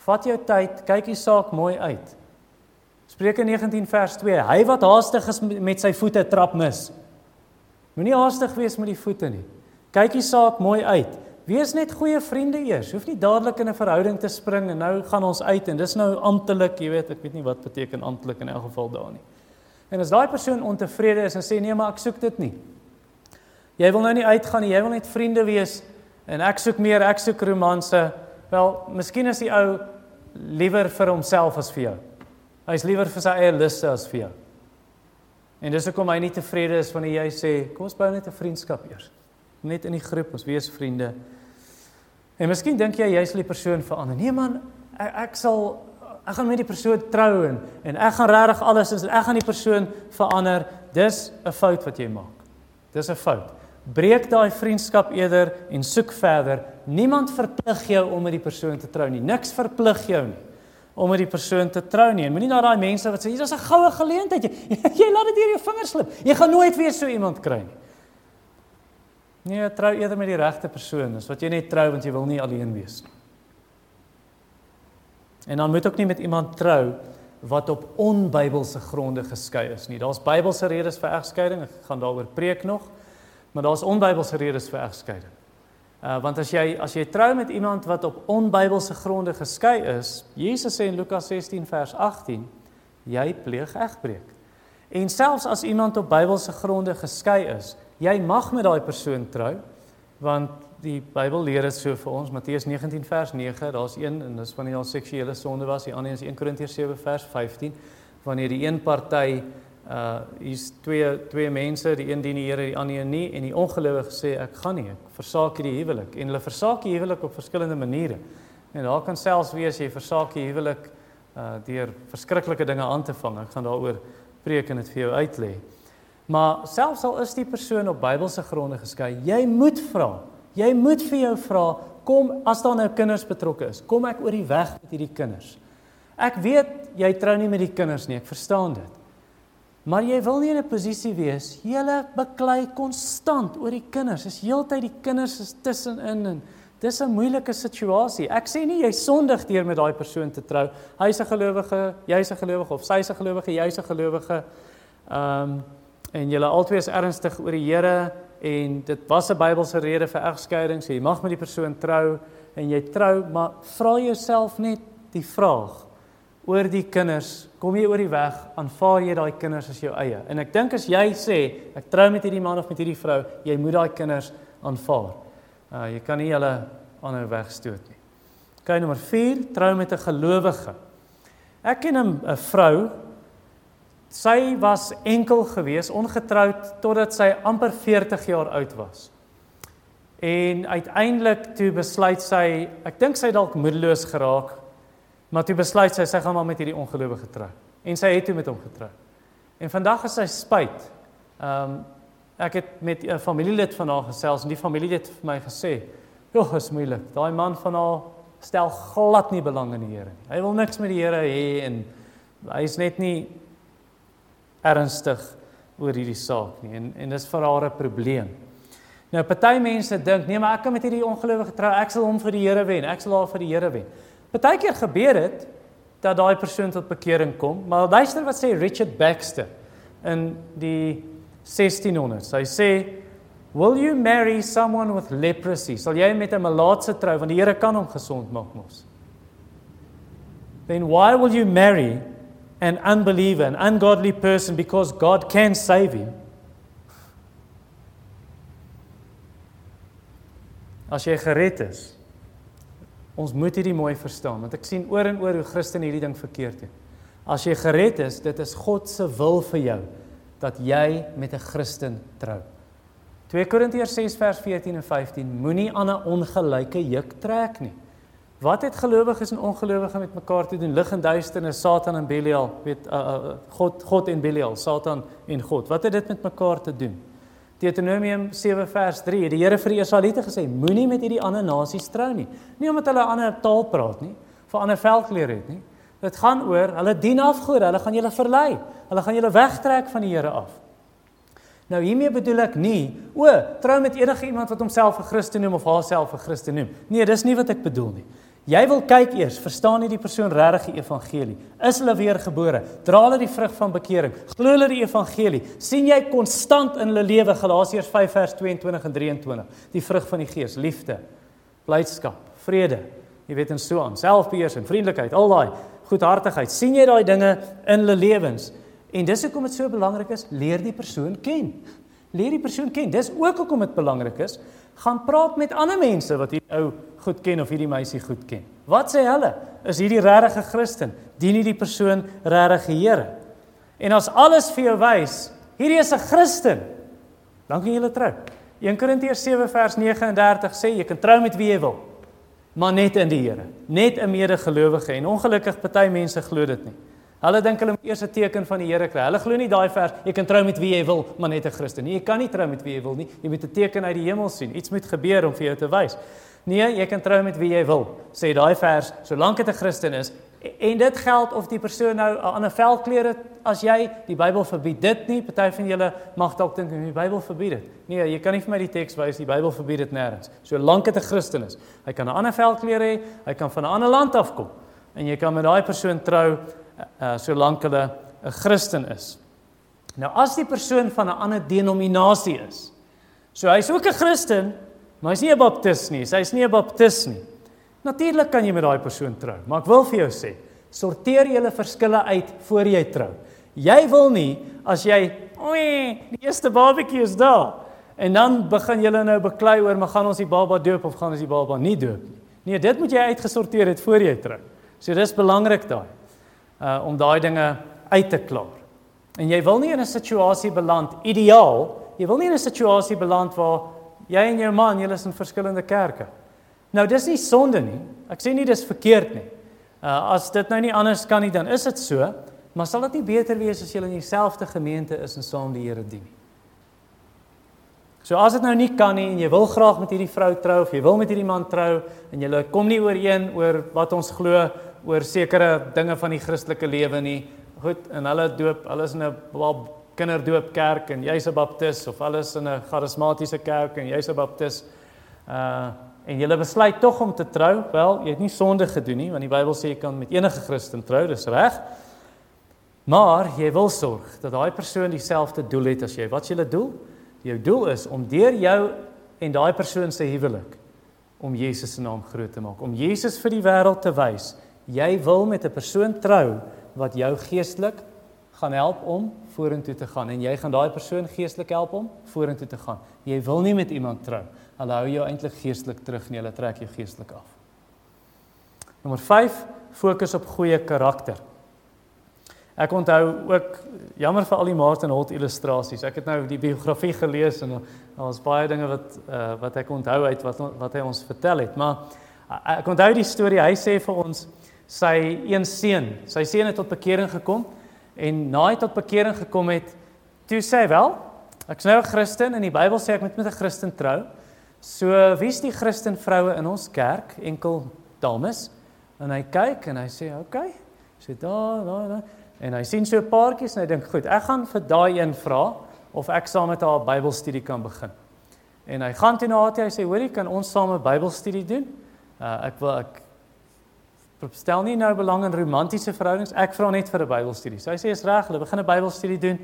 Speaker 1: Vat jou tyd, kyk die saak mooi uit. Spreuke 19 vers 2. Hy wat haastig is met sy voete trap mis. Moenie haastig wees met die voete nie. Kyk die saak mooi uit. Wees net goeie vriende eers. Hoef nie dadelik in 'n verhouding te spring en nou gaan ons uit en dis nou amptelik, jy weet, ek weet nie wat beteken amptelik in elk geval daar nie. En as daai persoon ontevrede is en sê nee, maar ek soek dit nie. Jy wil nou nie uitgaan nie, jy wil net vriende wees en ek soek meer, ek soek romanse. Wel, miskien is die ou liewer vir homself as vir jou. Hy's liewer vir sy eie luste as vir jou. En dis hoekom hy nie tevrede is wanneer jy sê, kom ons bou net 'n vriendskap eers. Net in die groep, ons wees vriende. En miskien dink jy jy's die persoon verander. Nee man, ek, ek sal ek gaan met die persoon trou en, en ek gaan regtig alles en ek gaan die persoon verander. Dis 'n fout wat jy maak. Dis 'n fout. Breek daai vriendskap eerder en soek verder. Niemand verplig jou om met die persoon te trou nie. Niks verplig jou nie om met die persoon te trou nie. En moenie na daai mense wat sê hier's 'n goue geleentheid. [laughs] Jy, jy laat dit deur jou vingers slip. Jy gaan nooit weer so iemand kry nie. Nee, trou eerder met die regte persoon. Dis wat jy net trou want jy wil nie alleen wees nie. En dan moet ook nie met iemand trou wat op onbybelse gronde geskei is nie. Daar's Bybelse redes vir egskeiding. Ek gaan daaroor preek nog. Maar daar's onbybelse redes vir egskeiding. Uh want as jy as jy trou met iemand wat op onbybelse gronde geskei is, Jesus sê in Lukas 16 vers 18, jy pleeg egbreek. En selfs as iemand op Bybelse gronde geskei is, jy mag met daai persoon trou want die Bybel leer dit so vir ons Matteus 19 vers 9 daar's een en dis wanneer daar seksuele sonde was die ander is 1 Korintiërs 7 vers 15 wanneer die een party uh hier's twee twee mense, die een dien die Here, die ander nie en die ongelowige sê ek gaan nie, ek versaak hierdie huwelik en hulle versaak die huwelik op verskillende maniere. En daar kan selfs wees jy versaak die huwelik uh deur verskriklike dinge aan te vang. Ek gaan daaroor preek en dit vir jou uitlê. Maar selfs al is die persoon op Bybelse gronde geskei, jy moet vra. Jy moet vir jou vra, kom as daar nou kinders betrokke is, kom ek oor die weg met hierdie kinders. Ek weet jy trou nie met die kinders nie, ek verstaan dit. Maar jy wil nie in 'n posisie wees jy beklei konstant oor die kinders. Dis heeltyd die kinders is tussenin en dis 'n moeilike situasie. Ek sê nie jy sondig deur met daai persoon te trou. Hy's 'n gelowige, jy's 'n gelowige of sy's 'n gelowige, jy's 'n gelowige. Ehm um, en julle albei is ernstig oor die Here en dit was 'n Bybelse rede vir egskeiding. So jy mag met die persoon trou en jy trou, maar vra jouself net die vraag oor die kinders, kom jy oor die weg, aanvaar jy daai kinders as jou eie. En ek dink as jy sê ek trou met hierdie man of met hierdie vrou, jy moet daai kinders aanvaar. Uh jy kan nie hulle aanhou wegstoot nie. Kyk nommer 4, trou met 'n gelowige. Ek ken 'n vrou sy was enkel gewees, ongetroud totdat sy amper 40 jaar oud was. En uiteindelik toe besluit sy, ek dink sy dalk moedeloos geraak Maar toe besluit sy sy gaan maar met hierdie ongelowige trou. En sy het toe met hom getrou. En vandag is sy spyt. Ehm um, ek het met 'n familielid van haar gesels en die familielid het vir my gesê, "Jogg, is moeilik. Daai man van haar stel glad nie belang in die Here nie. Hy wil niks met die Here hê en hy is net nie ernstig oor hierdie saak nie. En en dis vir haar 'n probleem. Nou party mense dink, "Nee, maar ek kan met hierdie ongelowige trou. Ek sal hom vir die Here wen. Ek sal haar vir die Here wen." Partykeer gebeur dit dat daai persoon tot bekering kom, maar luister wat sê Richard Baxter in die 1600s. Hy sê, "Will you marry someone with leprosy?" Sal jy met 'n malaatse trou want die Here kan hom gesond maak mos. then why will you marry an unbeliever, an ungodly person because God can save him? As jy gered is, ons moet hierdie mooi verstaan want ek sien oor en oor hoe Christene hierdie ding verkeerd doen. As jy gered is, dit is God se wil vir jou dat jy met 'n Christen trou. 2 Korintiërs 6 vers 14 en 15 moenie aan 'n ongelyke juk trek nie. Wat het gelowiges en ongelowiges met mekaar te doen? Lig en duisternis, Satan en Belial, weet uh, uh, God God en Belial, Satan en God. Wat het dit met mekaar te doen? Deuteronomium 7 vers 3. Die Here vir die Israeliete gesê: Moenie met hierdie ander nasies trou nie. Nie omdat hulle 'n ander taal praat nie, vir ander velkleur het nie. Dit gaan oor hulle dien afgode, hulle gaan julle verlei. Hulle gaan julle wegtrek van die Here af. Nou hiermee bedoel ek nie, o, trou met enige iemand wat homself 'n Christen noem of haarself 'n Christen noem. Nee, dis nie wat ek bedoel nie. Jy wil kyk eers, verstaan nie die persoon regtig die evangelie? Is hulle weergebore? Dra hulle die vrug van bekering? Glo hulle die evangelie? sien jy konstant in hulle lewe Galasiërs 5 vers 22 en 23 die vrug van die Gees, liefde, blydskap, vrede, jy weet en so aan, selfbeheersing, vriendelikheid, al daai goedhartigheid. sien jy daai dinge in hulle lewens? En dis hoekom dit so belangrik is, leer die persoon ken. Leer die persoon ken. Dis ook hoekom dit belangrik is, gaan praat met ander mense wat hierdie ou goed ken of hierdie meisie goed ken. Wat sê hulle? Is hierdie regte Christen? Dien hierdie persoon regtig die Here? En as alles vir jou wys, hierdie is 'n Christen, dan kan jy hulle trou. 1 Korintiërs 7 vers 39 sê jy kan trou met wie jy wil, maar net in die Here, net 'n medegelowige en ongelukkig party mense glo dit nie. Hulle dink hulle moet eers 'n teken van die Here kry. Hulle glo nie daai vers jy kan trou met wie jy wil, maar net 'n Christen nie. Jy kan nie trou met wie jy wil nie. Jy moet 'n teken uit die hemel sien. Iets moet gebeur om vir jou te wys. Nee, jy kan trou met wie jy wil, sê daai vers, solank dit 'n Christen is. En dit geld of die persoon nou 'n ander velkleur het as jy, die Bybel verbied dit nie. Party van julle mag dalk dink die Bybel verbied dit. Nee, jy kan nie vir my die teks wys die Bybel verbied dit nêrens. Solank dit 'n Christen is. Hy kan 'n ander velkleur hê, hy kan van 'n ander land afkom en jy kan met daai persoon trou uh solank hulle 'n Christen is. Nou as die persoon van 'n ander denominasie is. So hy's ook 'n Christen, Maar hy's nie 'n baptis nie. Hy's nie 'n baptis nie. Natuurlik kan jy met daai persoon trou, maar ek wil vir jou sê, sorteer julle verskille uit voor jy trou. Jy wil nie as jy, oei, die eerste babatjie is daar en dan begin julle nou beklei oor, "Maar gaan ons die baba doop of gaan ons die baba nie doop nie?" Nee, dit moet jy uitgesorteer het voor jy trou. So dis belangrik daai. Uh om daai dinge uit te klaar. En jy wil nie in 'n situasie beland ideaal, jy wil nie in 'n situasie beland waar Jy en jou man, julle is in verskillende kerke. Nou dis nie sonde nie. Ek sê nie dis verkeerd nie. Uh as dit nou nie anders kan nie, dan is dit so, maar sal dit nie beter wees as julle in dieselfde gemeente is en saam die Here dien nie? So as dit nou nie kan nie en jy wil graag met hierdie vrou trou of jy wil met hierdie man trou en julle kom nie ooreen oor wat ons glo oor sekere dinge van die Christelike lewe nie. Goed, en hulle doop, hulle is in 'n kinderdoopkerk en jy's 'n baptis of alles in 'n charismatiese kerk en jy's 'n baptis. Uh en jy besluit tog om te trou, wel, jy het nie sonde gedoen nie, want die Bybel sê jy kan met enige Christen trou, dis reg. Maar jy wil sorg dat daai persoon dieselfde doel het as jy. Wat is julle doel? Jou doel is om deur jou en daai persoon se huwelik om Jesus se naam groot te maak, om Jesus vir die wêreld te wys. Jy wil met 'n persoon trou wat jou geestelik gaan help om vorentoe te gaan en jy gaan daai persoon geestelik help om vorentoe te gaan. Jy wil nie met iemand trou. Hulle hou jou eintlik geestelik terug nie, hulle trek jou geestelik af. Nommer 5, fokus op goeie karakter. Ek onthou ook jammer vir al die Martin Holt illustrasies. Ek het nou die biografie gelees en daar was baie dinge wat uh, wat ek onthou uit wat wat hy ons vertel het, maar uh, ek onthou die storie. Hy sê vir ons sy een seun, sy seun het tot bekering gekom en na hy tot bekering gekom het, toe sê hy wel, ek's nou 'n Christen en die Bybel sê ek moet met 'n Christen trou. So wie's die Christen vroue in ons kerk? Enkel dames. En hy kyk en hy sê, "Oké." Okay. Sê daar, daar, daar. En hy sien so 'n paartjies en hy dink, "Goed, ek gaan vir daai een vra of ek saam met haar Bybelstudie kan begin." En hy gaan toe na haar toe, hy sê, "Hoorie, kan ons saam 'n Bybelstudie doen?" Uh ek wil ek stel nie nou belang in romantiese verhoudings. Ek vra net vir 'n Bybelstudie. So hy sê is reg, hulle begin 'n Bybelstudie doen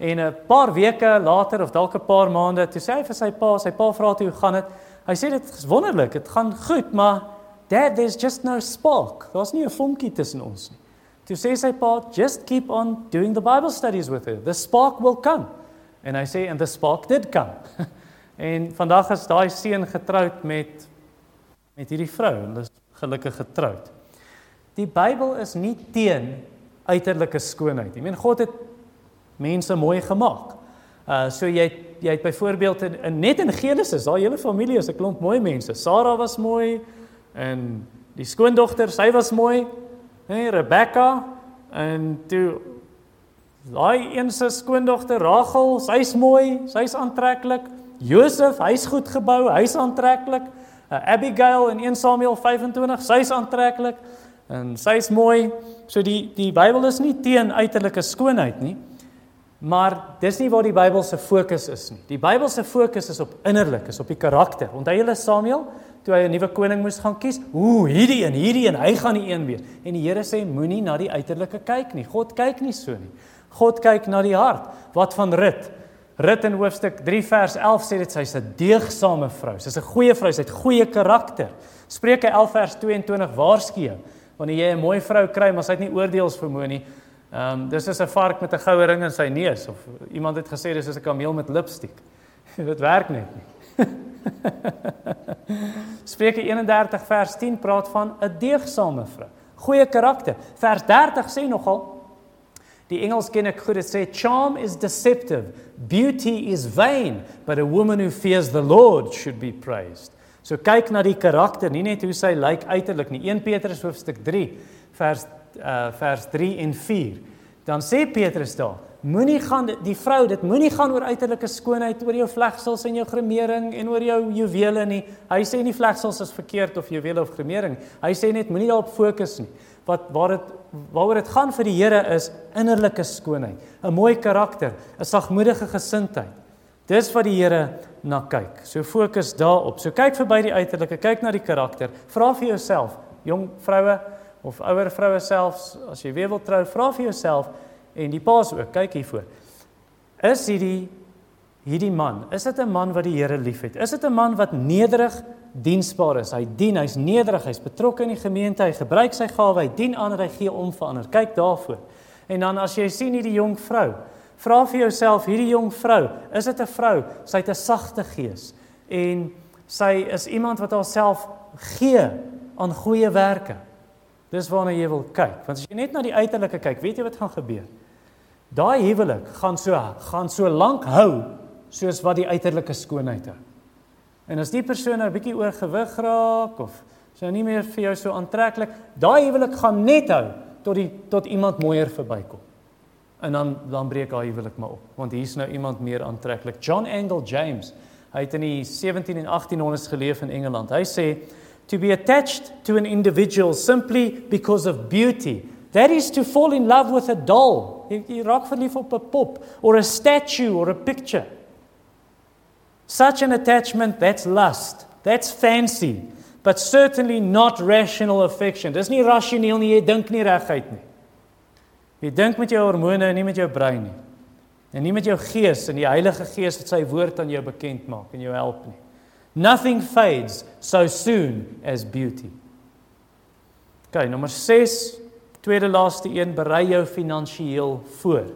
Speaker 1: en 'n paar weke later of dalk 'n paar maande, toe sê hy vir sy pa, sy pa vra toe hoe gaan dit? Hy sê dit is wonderlik, dit gaan goed, maar "Dad, there's just no spark. Daar's nie 'n vonkie tussen ons nie." Toe sê sy pa, "Just keep on doing the Bible studies with her. The spark will come." En hy sê, "And the spark did come." [laughs] en vandag is daai seun getroud met met hierdie vrou en hulle is gelukkig getroud. Die Bybel is nie teen uiterlike skoonheid nie. Ek meen God het mense mooi gemaak. Uh so jy jy het byvoorbeeld in, in net in Genesis, haar hele familie is 'n klomp mooi mense. Sara was mooi en die skoondogter, sy was mooi. Hey Rebekka en toe daai een se skoondogter Rachel, sy's mooi, sy's aantreklik. Josef, hy's goed gebou, hy's aantreklik. Uh, Abigail in 1 Samuel 25, sy's aantreklik en sy's mooi. So die die Bybel is nie teen uiterlike skoonheid nie. Maar dis nie waar die Bybel se fokus is nie. Die Bybel se fokus is op innerlik, is op die karakter. Onthou julle Samuel toe hy 'n nuwe koning moes gaan kies? Ooh, hierdie een, hierdie een, hy gaan die een wees. En die Here sê moenie na die uiterlike kyk nie. God kyk nie so nie. God kyk na die hart. Wat van Rut? Rut in hoofstuk 3 vers 11 sê dit sy's 'n deegsame vrou. Sy's 'n goeie vrou, sy het goeie karakter. Spreuke 11 vers 22 waarsku wanneer jy 'n mooi vrou kry, maar sy het nie oordeels vermoë nie. Ehm um, dis is 'n vark met 'n goue ring in sy neus of iemand het gesê dis is 'n kameel met lipstik. [laughs] dit werk net nie. [laughs] Spreuke 31 vers 10 praat van 'n deegsame vrou. Goeie karakter. Vers 30 sê nogal Die Engels ken ek goed. Dit sê charm is deceptive, beauty is vain, but a woman who fears the Lord should be praised. So kyk na die karakter, nie net hoe sy lyk uiterlik nie. 1 Petrus hoofstuk 3 vers uh vers 3 en 4. Dan sê Petrus daar, moenie gaan die vrou, dit moenie gaan oor uiterlike skoonheid, oor jou vlegsels en jou gremering en oor jou juwele nie. Hy sê nie vlegsels is verkeerd of juwele of gremering. Hy sê net moenie daarop fokus nie. Wat waar dit waaroor dit gaan vir die Here is innerlike skoonheid, 'n mooi karakter, 'n sagmoedige gesindheid. Dis wat die Here na kyk. So fokus daarop. So kyk verby die uiterlike, kyk na die karakter. Vra vir jouself, jong vroue of ouer vroue selfs, as jy weer wil trou, vra vir jouself en die paas ook, kyk hiervoor. Is hierdie hierdie man, is dit 'n man wat die Here liefhet? Is dit 'n man wat nederig diensbaar is? Hy dien, hy's nederig, hy's betrokke in die gemeente, hy gebruik sy gawe, hy dien ander, hy gee om vir ander. Kyk daarvoor. En dan as jy sien hierdie jong vrou, Vra vir jouself, hierdie jong vrou, is dit 'n vrou? Sy het 'n sagte gees en sy is iemand wat haarself gee aan goeie werke. Dis waarna jy wil kyk. Want as jy net na die uiterlike kyk, weet jy wat gaan gebeur? Daai huwelik gaan so gaan so lank hou soos wat die uiterlike skoonheid hou. En as die persoon nou 'n bietjie oorgewig raak of sy nie meer vir jou so aantreklik, daai huwelik gaan net hou tot die tot iemand mooier verbykom en dan dan breek haar huwelik maar op want hier's nou iemand meer aantreklik. John Angel James hy het in die 17 en 1800s geleef in Engeland. Hy sê to be attached to an individual simply because of beauty that is to fall in love with a doll. Jy raak verlief op 'n pop or a statue or a picture. Such an attachment that's lust that's fancy but certainly not rational affection. Dis nie rasioneel nie jy dink nie reguit nie Jy dink met jou hormone en nie met jou brein nie. En nie met jou gees en die Heilige Gees wat sy woord aan jou bekend maak en jou help nie. Nothing fades so soon as beauty. OK, nommer 6, tweede laaste een, berei jou finansiëel voor.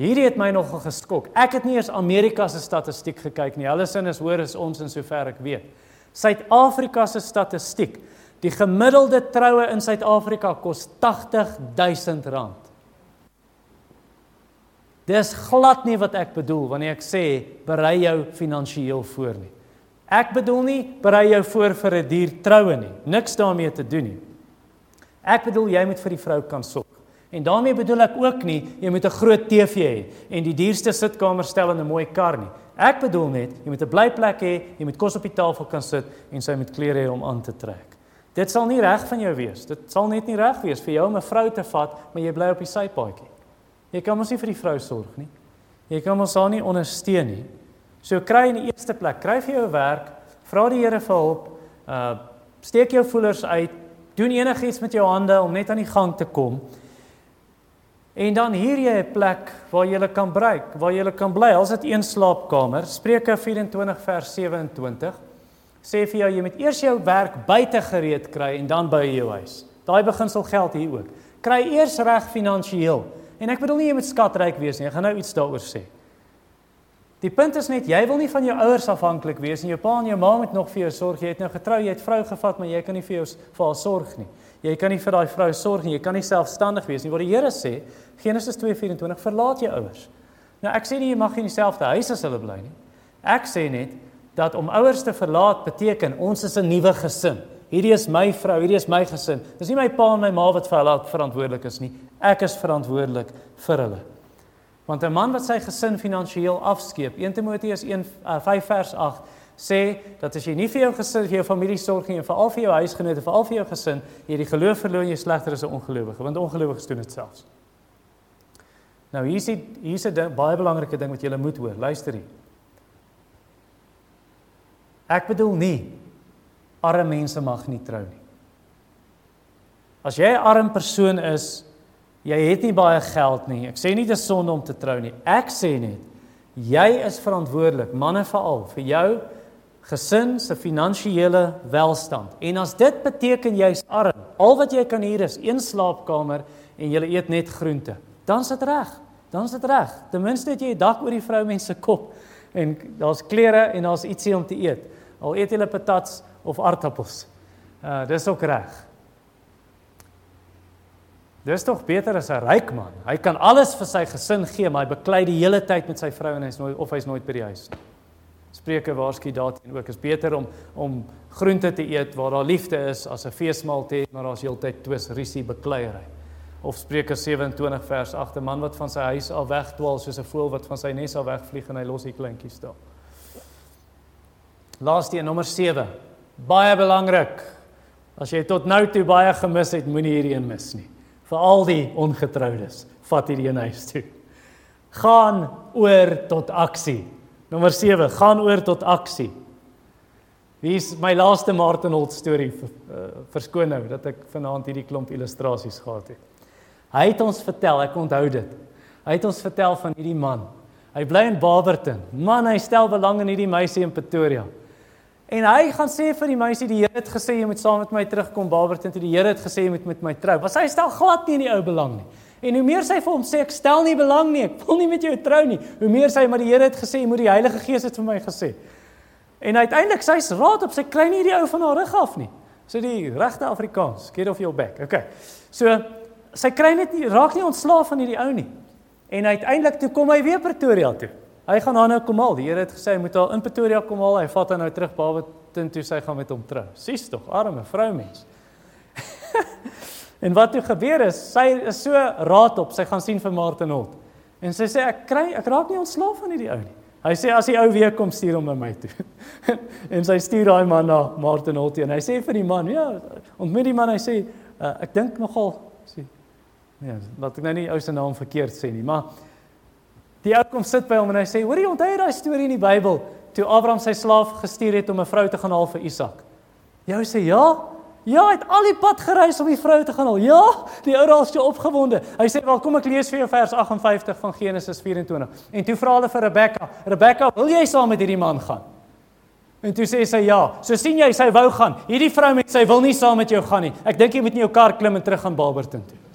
Speaker 1: Hierdie het my nogal geskok. Ek het nie eers Amerika se statistiek gekyk nie. Hulle sin is hoor is ons in sover ek weet. Suid-Afrika se statistiek. Die gemiddelde troue in Suid-Afrika kos 80 000 rand. Dis glad nie wat ek bedoel wanneer ek sê berei jou finansiëel voor nie. Ek bedoel nie berei jou voor vir 'n duur troue nie. Niks daarmee te doen nie. Ek bedoel jy moet vir die vrou kan sorg. En daarmee bedoel ek ook nie jy moet 'n groot TV hê en die duurste sitkamer stel in 'n mooi kar nie. Ek bedoel net jy moet 'n blyplek hê, jy moet kos op die tafel kan sit en sy moet klere hê om aan te trek. Dit sal nie reg van jou wees. Dit sal net nie reg wees vir jou om 'n vrou te vat, maar jy bly op die sypaadjie. Jy kan mos nie vir die vrou sorg nie. Jy kan mos haar nie ondersteun nie. So kry in die eerste plek, kry vir jou werk, vra die Here vir hulp, uh steek jou voelers uit, doen enigiets met jou hande om net aan die gang te kom. En dan hier jy 'n plek waar jy kan bereik, waar jy kan bly. Als dit een slaapkamer, Spreuke 24 vers 27. sê vir jou jy moet eers jou werk buite gereed kry en dan by jou huis. Daai beginsel geld hier ook. Kry eers reg finansiëel. En ek bedoel nie jy moet skatryk wees nie. Ek gaan nou iets daaroor sê. Die punt is net jy wil nie van jou ouers afhanklik wees en jou pa en jou ma moet nog vir jou sorg. Jy het nou getrou, jy het vrou gevat, maar jy kan nie vir jou vir haar sorg nie. Jy kan nie vir daai vrou sorg nie. Jy kan nie selfstandig wees nie. Wat die Here sê, Genesis 2:24, verlaat jou ouers. Nou ek sê nie jy mag in dieselfde huis as hulle bly nie. Ek sê net dat om ouers te verlaat beteken ons is 'n nuwe gesin. Hierdie is my vrou, hierdie is my gesin. Dis nie my pa en my ma wat vir hulle verantwoordelik is nie. Ek is verantwoordelik vir hulle. Want 'n man wat sy gesin finansiëel afskeep, 1 Timoteus 1 uh, 5 vers 8 sê dat as jy nie vir jou gesin, vir jou familie sorg nie en veral vir jou huisgenote, veral vir jou gesin, jy die geloof verloor, jy slegter as 'n ongelowige, want ongelowiges doen dit selfs. Nou hier is hier is 'n baie belangrike ding wat jy moet hoor. Luister hier. Ek bedoel nie arme mense mag nie trou nie. As jy 'n arm persoon is, jy het nie baie geld nie. Ek sê nie dis sonde om te trou nie. Ek sê net jy is verantwoordelik, manne veral, vir jou gesin se finansiële welstand. En as dit beteken jy's arm, al wat jy kan hier is een slaapkamer en jy eet net groente, dan sit reg. Dan sit reg. Ten minste het jy 'n dak oor die vroumense se kop en daar's klere en daar's ietsie om te eet. Al eet hulle patats of aardappels. Uh dis ook reg. Dis tog beter as 'n ryk man. Hy kan alles vir sy gesin gee, maar hy beklei die hele tyd met sy vrou en hy's nooit of hy's nooit by die huis nie. Spreuke waarsku daarteen ook is beter om om groente te eet waar daar liefde is as 'n feesmaal te eet maar daar's heeltyd twis risie bekleierery. Of Spreuke 27 vers 8 'n man wat van sy huis af wegdwaal soos 'n voël wat van sy nes af wegvlieg en hy los die kleintjies daar. Laaste een nommer 7. Baie belangrik. As jy tot nou toe baie gemis het, moenie hierdie een mis nie. Vir al die ongetroudes, vat hierdie een huis toe. Gaan oor tot aksie. Nommer 7, gaan oor tot aksie. Wie is my laaste Martin Holt storie uh, verskoon nou dat ek vanaand hierdie klomp illustrasies gehad het. Hy het ons vertel, ek onthou dit. Hy het ons vertel van hierdie man. Hy bly in Barberton. Man, hy stel belang in hierdie meisie in Pretoria. En hy gaan sê vir die meisie die Here het gesê jy moet saam met my terugkom Barberton toe die Here het gesê jy moet met my trou. Was hy stel glad nie in die ou belang nie. En hoe meer sy vir hom sê ek stel nie belang nie, ek wil nie met jou trou nie. Hoe meer sy maar die Here het gesê jy moet die Heilige Gees het vir my gesê. En uiteindelik sy's raad op sy klein hierdie ou van haar rug af nie. So die regte Afrikaans, get off your back. Okay. So sy kry net nie raak nie ontslaaf van hierdie ou nie. En uiteindelik toe kom hy weer Pretoria toe. Hy gaan haar nou kom haal. Die Here het gesê hy moet haar in Pretoria kom haal. Hy vat haar nou terug teen toe sy gaan met hom trou. Sies tog, arme vroumens. [laughs] en wat toe gebeur is, sy is so raad op, sy gaan sien vir Martin Holt. En sy sê ek kry ek raak nie ontslaaf van hierdie ou nie. Hy sê as die ou weer kom stuur hom na my toe. [laughs] en sy stuur daai man na Martin Holt en hy sê vir die man, ja, ontmoet die man, hy sê uh, ek dink nogal sê ja, laat ek nou nie ou se naam verkeerd sê nie, maar Die ou kom sit by hom en hy sê: "Hoor jy onthou jy daai storie in die Bybel toe Abraham sy slaaf gestuur het om 'n vrou te gaan haal vir Isak?" Jou sê: "Ja." Ja, hy het al die pad gereis om die vrou te gaan haal. Ja, die ou raas so opgewonde. Hy sê: "Wel, kom ek lees vir jou vers 58 van Genesis 24." En toe vra hulle vir Rebekka: "Rebekka, wil jy saam met hierdie man gaan?" En toe sê sy: "Ja." So sien jy, sy wou gaan. Hierdie vrou met sy wil nie saam met jou gaan nie. Ek dink jy moet in jou kar klim en terug gaan Barberton toe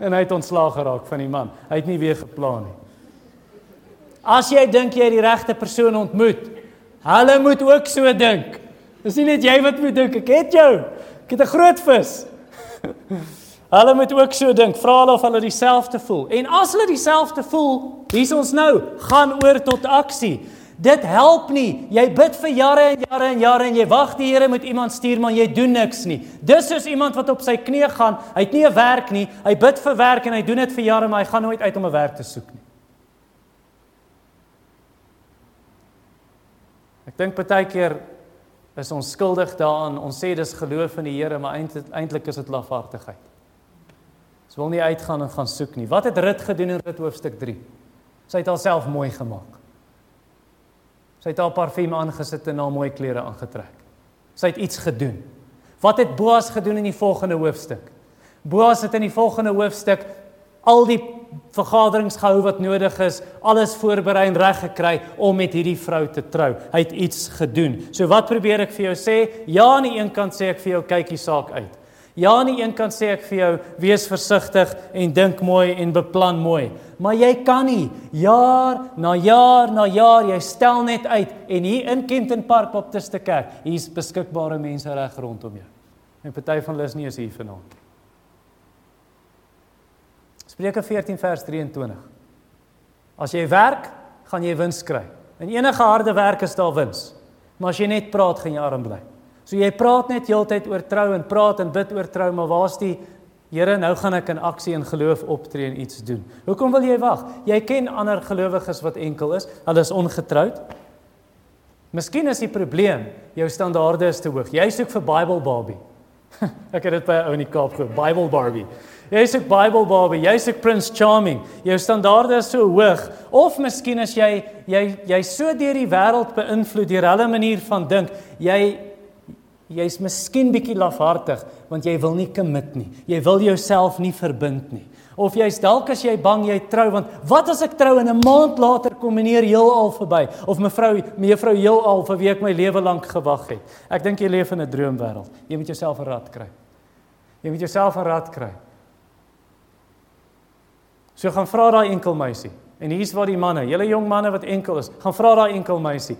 Speaker 1: en hy het ontslaag geraak van die man. Hy het nie weer geplan nie. As jy dink jy het die regte persoon ontmoet, hulle moet ook so dink. Dis nie net jy wat moet dink, ek het jou. Ek het 'n groot vis. [laughs] hulle moet ook so dink. Vra hulle of hulle dieselfde voel. En as hulle dieselfde voel, hier's ons nou, gaan oor tot aksie. Dit help nie. Jy bid vir jare en jare en jare en jy wag die Here moet iemand stuur maar jy doen niks nie. Dis soos iemand wat op sy knie gaan, hy het nie 'n werk nie. Hy bid vir werk en hy doen dit vir jare maar hy gaan nooit uit om 'n werk te soek nie. Ek dink baie keer is ons skuldig daaraan. Ons sê dis geloof in die Here, maar eintlik is dit lafhartigheid. Ons wil nie uitgaan en gaan soek nie. Wat het Rut gedoen in Rut hoofstuk 3? Sy het haarself mooi gemaak. Sy het haar parfuum aangesit en haar mooi klere aangetrek. Sy het iets gedoen. Wat het Boas gedoen in die volgende hoofstuk? Boas het in die volgende hoofstuk al die vergaderings gehou wat nodig is, alles voorberei en reg gekry om met hierdie vrou te trou. Hy het iets gedoen. So wat probeer ek vir jou sê? Ja, aan die een kant sê ek vir jou kyk die saak uit. Ja, aan die een kant sê ek vir jou wees versigtig en dink mooi en beplan mooi. Maar jy kan nie jaar na jaar na jaar jy stel net uit en hier in Kenton Park op Tuste Kerk, hier's beskikbare mense reg rondom jou. En party van hulle is nie eens hier vanaand. Spreuke 14 vers 23. As jy werk, gaan jy wins kry. In enige harde werk is daar wins. Maar as jy net praat, gaan jy arm bly. So jy praat net heeltyd oor trou en praat en bid oor trou, maar waar's die Here, nou gaan ek in aksie en geloof optree en iets doen. Hoekom wil jy wag? Jy ken ander gelowiges wat enkel is, hulle is ongetroud. Miskien is die probleem jou standaarde is te hoog. Jy soek vir Bible Barbie. [laughs] ek het dit by 'n ou in die Kaap gehoor, Bible Barbie. Jy soek Bible Barbie, jy soek Prince Charming. Jou standaarde is so hoog of miskien as jy jy jy so deur die wêreld beïnvloed deur hulle manier van dink, jy jy's miskien bietjie lafhartig want jy wil nie commit nie. Jy wil jouself nie verbind nie. Of jy's dalk as jy bang jy trou want wat as ek trou en 'n maand later kom meneer heelal verby of mevrou mevrou heelal vir wie ek my lewe lank gewag het. Ek dink jy leef in 'n droomwêreld. Jy moet jouself 'n rad kry. Jy moet jouself 'n rad kry. So gaan vra daai enkel meisie. En hier's waar die manne, julle jong manne wat enkel is, gaan vra daai enkel meisie.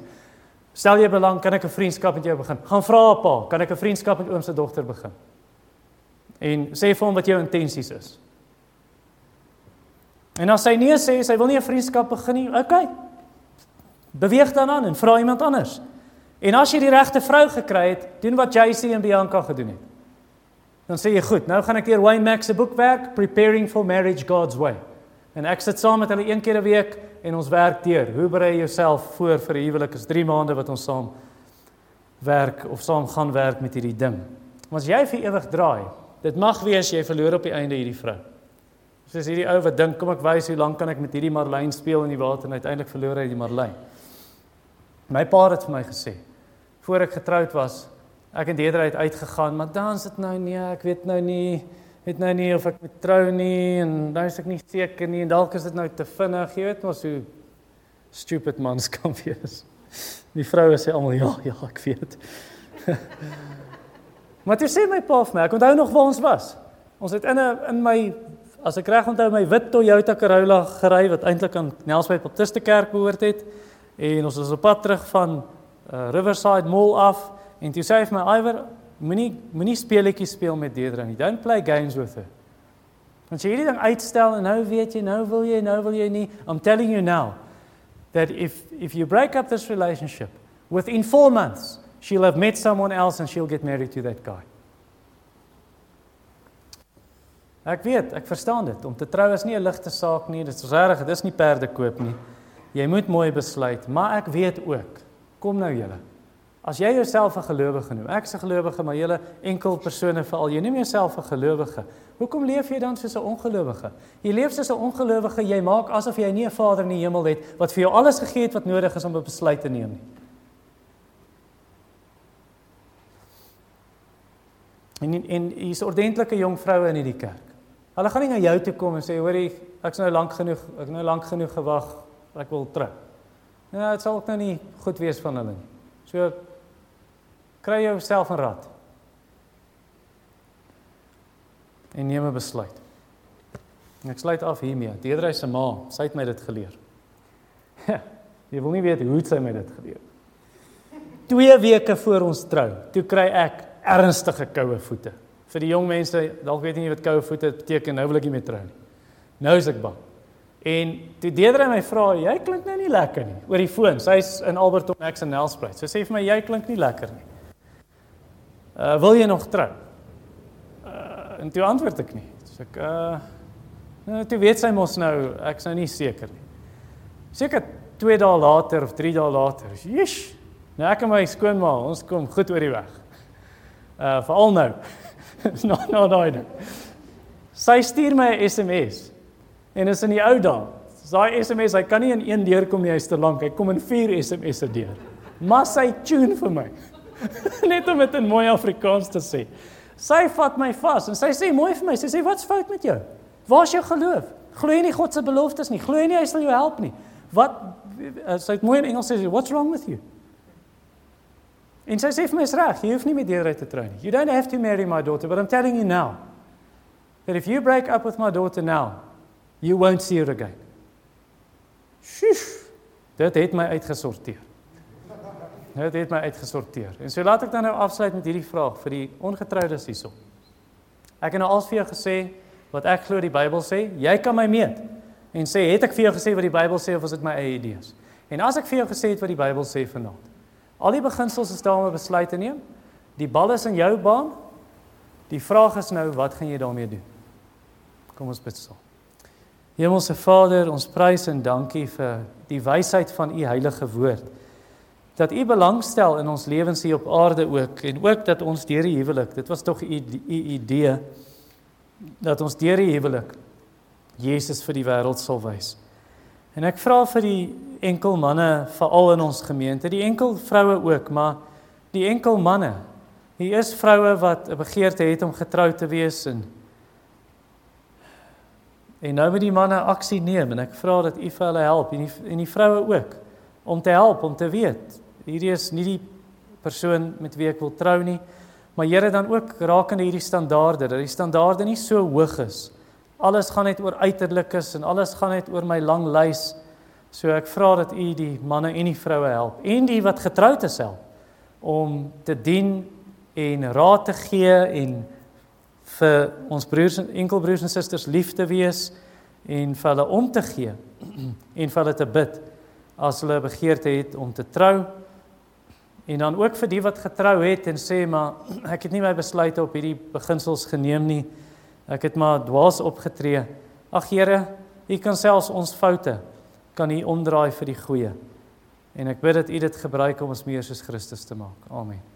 Speaker 1: Stel jy belang, kan ek 'n vriendskap met jou begin? Gaan vra pa, kan ek 'n vriendskap met oom se dogter begin? En sê vir hom wat jou intensies is. En as hy nee sê, sy wil nie 'n vriendskap begin nie, okay. Beweeg dan aan en vra iemand anders. En as jy die regte vrou gekry het, doen wat JC en Bianca gedoen het. Dan sê jy goed, nou gaan ek deur Wayne Max se boek werk, Preparing for Marriage God's Way. En ek sit saam met hulle een keer 'n week en ons werk deur. Hoe berei jouself voor vir 'n huwelik? Is 3 maande wat ons saam werk of saam gaan werk met hierdie ding. Maar as jy vir ewig draai, dit mag wees jy verloor op die einde hierdie vrou. Soos hierdie ou wat dink, kom ek wys hoe lank kan ek met hierdie Marlyn speel in die water en uiteindelik verloor hy die Marlyn. My pa het vir my gesê voor ek getroud was, ek en Deidre het uitgegaan, maar dan sit nou nee, ek weet nou nie weet nou nie of ek moet trou nie en nou is ek nie seker nie en dalk is dit nou te vinnig, jy weet mos hoe stupid mans kan wees. Die vroue sê almal ja, ja, ek weet. [laughs] maar jy sê my pa of my, ek onthou nog waar ons was. Ons het in 'n in my as ek reg onthou my wit Toyota Corolla gery wat eintlik aan Nelspruit Baptiste Kerk behoort het en ons was op pad terug van uh, Riverside Mall af en toe sê hy vir my Iwer Moenie moenie speletjies speel met Deidre nie. Don't play games with her. Want jy hierdie ding uitstel en nou weet jy, nou wil jy, nou wil jy nie. I'm telling you now that if if you break up this relationship within 4 months, she'll have met someone else and she'll get married to that guy. Ek weet, ek verstaan dit. Om te trou is nie 'n ligte saak nie. Dit is regtig, dit is nie perde koop nie. Jy moet mooi besluit, maar ek weet ook. Kom nou julle. As jy jouself 'n gelowige noem, ek is 'n gelowige, maar julle enkel persone veral, jy noem jouself 'n gelowige. Hoekom leef jy dan soos 'n ongelowige? Jy leef soos 'n ongelowige, jy maak asof jy nie 'n Vader in die hemel het wat vir jou alles gegee het wat nodig is om 'n besluit te neem nie. En en hier's ordentlike jong vroue in hierdie kerk. Hulle gaan nie na jou toe kom en sê hoorie, ek's nou lank genoeg, ek nou lank genoeg gewag, ek wil trou. Nou, dit sal ook nou nie goed wees van hulle nie. So kry jouself 'n rad. En neem 'n besluit. En ek sluit af hiermee. Deedrey se ma, sy het my dit geleer. Jy wil nie weet hoe sy my dit geleer. 2 weke voor ons trou, toe kry ek ernstige koue voete. Vir die jong mense, dalk weet nie wat koue voete beteken nou wil ek nie meer trou nie. Nou is ek bang. En toe Deedre my vra, jy klink nou nie lekker nie oor die foon. Sy's in Alberton Max en Nelspruit. Sy sê vir my jy klink nie lekker nie. Uh wil jy nog trou? Uh en toe antwoord ek nie. So ek uh toe weet sy mos nou ek's nou nie seker nie. Seker 2 dae later of 3 dae later. Jish. Nou ek en my skoonma, ons kom goed oor die weg. Uh veral nou. nou nou nou. Sy stuur my 'n SMS. En is in die ou dae. Daai SMS, hy kan nie in een deur kom nie, hy's te lank. Hy kom in 4 SMS'e deur. Maar sy tune vir my. [laughs] Net om dit in mooi Afrikaans te sê. Sy vat my vas en sy sê mooi vir my. Sy sê wat's fout met jou? Waar's jou geloof? Glo jy nie God se beloftes nie? Glo jy nie hy sal jou help nie? Wat sê dit mooi in Engels sê what's wrong with you? En sy sê vir my is reg, jy hoef nie met Deur te trou nie. You don't have to marry my daughter, but I'm telling you now that if you break up with my daughter now, you won't see her again. Shush. Dit het my uitgesorteer. Dit het my uitgesorteer. En so laat ek dan nou afsluit met hierdie vraag vir die ongetroudes hierso. Ek het nou al vir jou gesê wat ek glo die Bybel sê, jy kan my meet en sê het ek vir jou gesê wat die Bybel sê of is dit my eie idees? En as ek vir jou gesê het wat die Bybel sê vanaand. Al die beginsels is daar om 'n besluit te neem. Die bal is in jou baan. Die vraag is nou wat gaan jy daarmee doen? Kom ons bid saam. Hemelse Vader, ons prys en dankie vir die wysheid van u heilige woord. Dat u belangstel in ons lewens hier op aarde ook en ook dat ons deur die huwelik, dit was tog u idee dat ons deur die huwelik Jesus vir die wêreld sal wys. En ek vra vir die enkel manne veral in ons gemeente, die enkel vroue ook, maar die enkel manne. Hier is vroue wat 'n begeerte het om getrou te wees en en nou moet die manne aksie neem en ek vra dat u vir hulle help en die en die vroue ook om te help om te weet hierdie is nie die persoon met wie ek wil trou nie. Maar Here dan ook rakende hierdie standaarde, dat die standaarde nie so hoog is. Alles gaan net oor uiterlikes en alles gaan net oor my lang lys. So ek vra dat U die manne en die vroue help en die wat getroud is help om te dien en raad te gee en vir ons broers en enkelbroers en susters lief te wees en vir hulle om te gee [clears throat] en vir hulle te bid as hulle begeerte het om te trou En dan ook vir die wat getrou het en sê maar ek het nie my besluite op hierdie beginsels geneem nie. Ek het maar dwaas opgetree. Ag Here, U kan selfs ons foute kan U omdraai vir die goeie. En ek bid dat U dit gebruik om ons meer soos Christus te maak. Amen.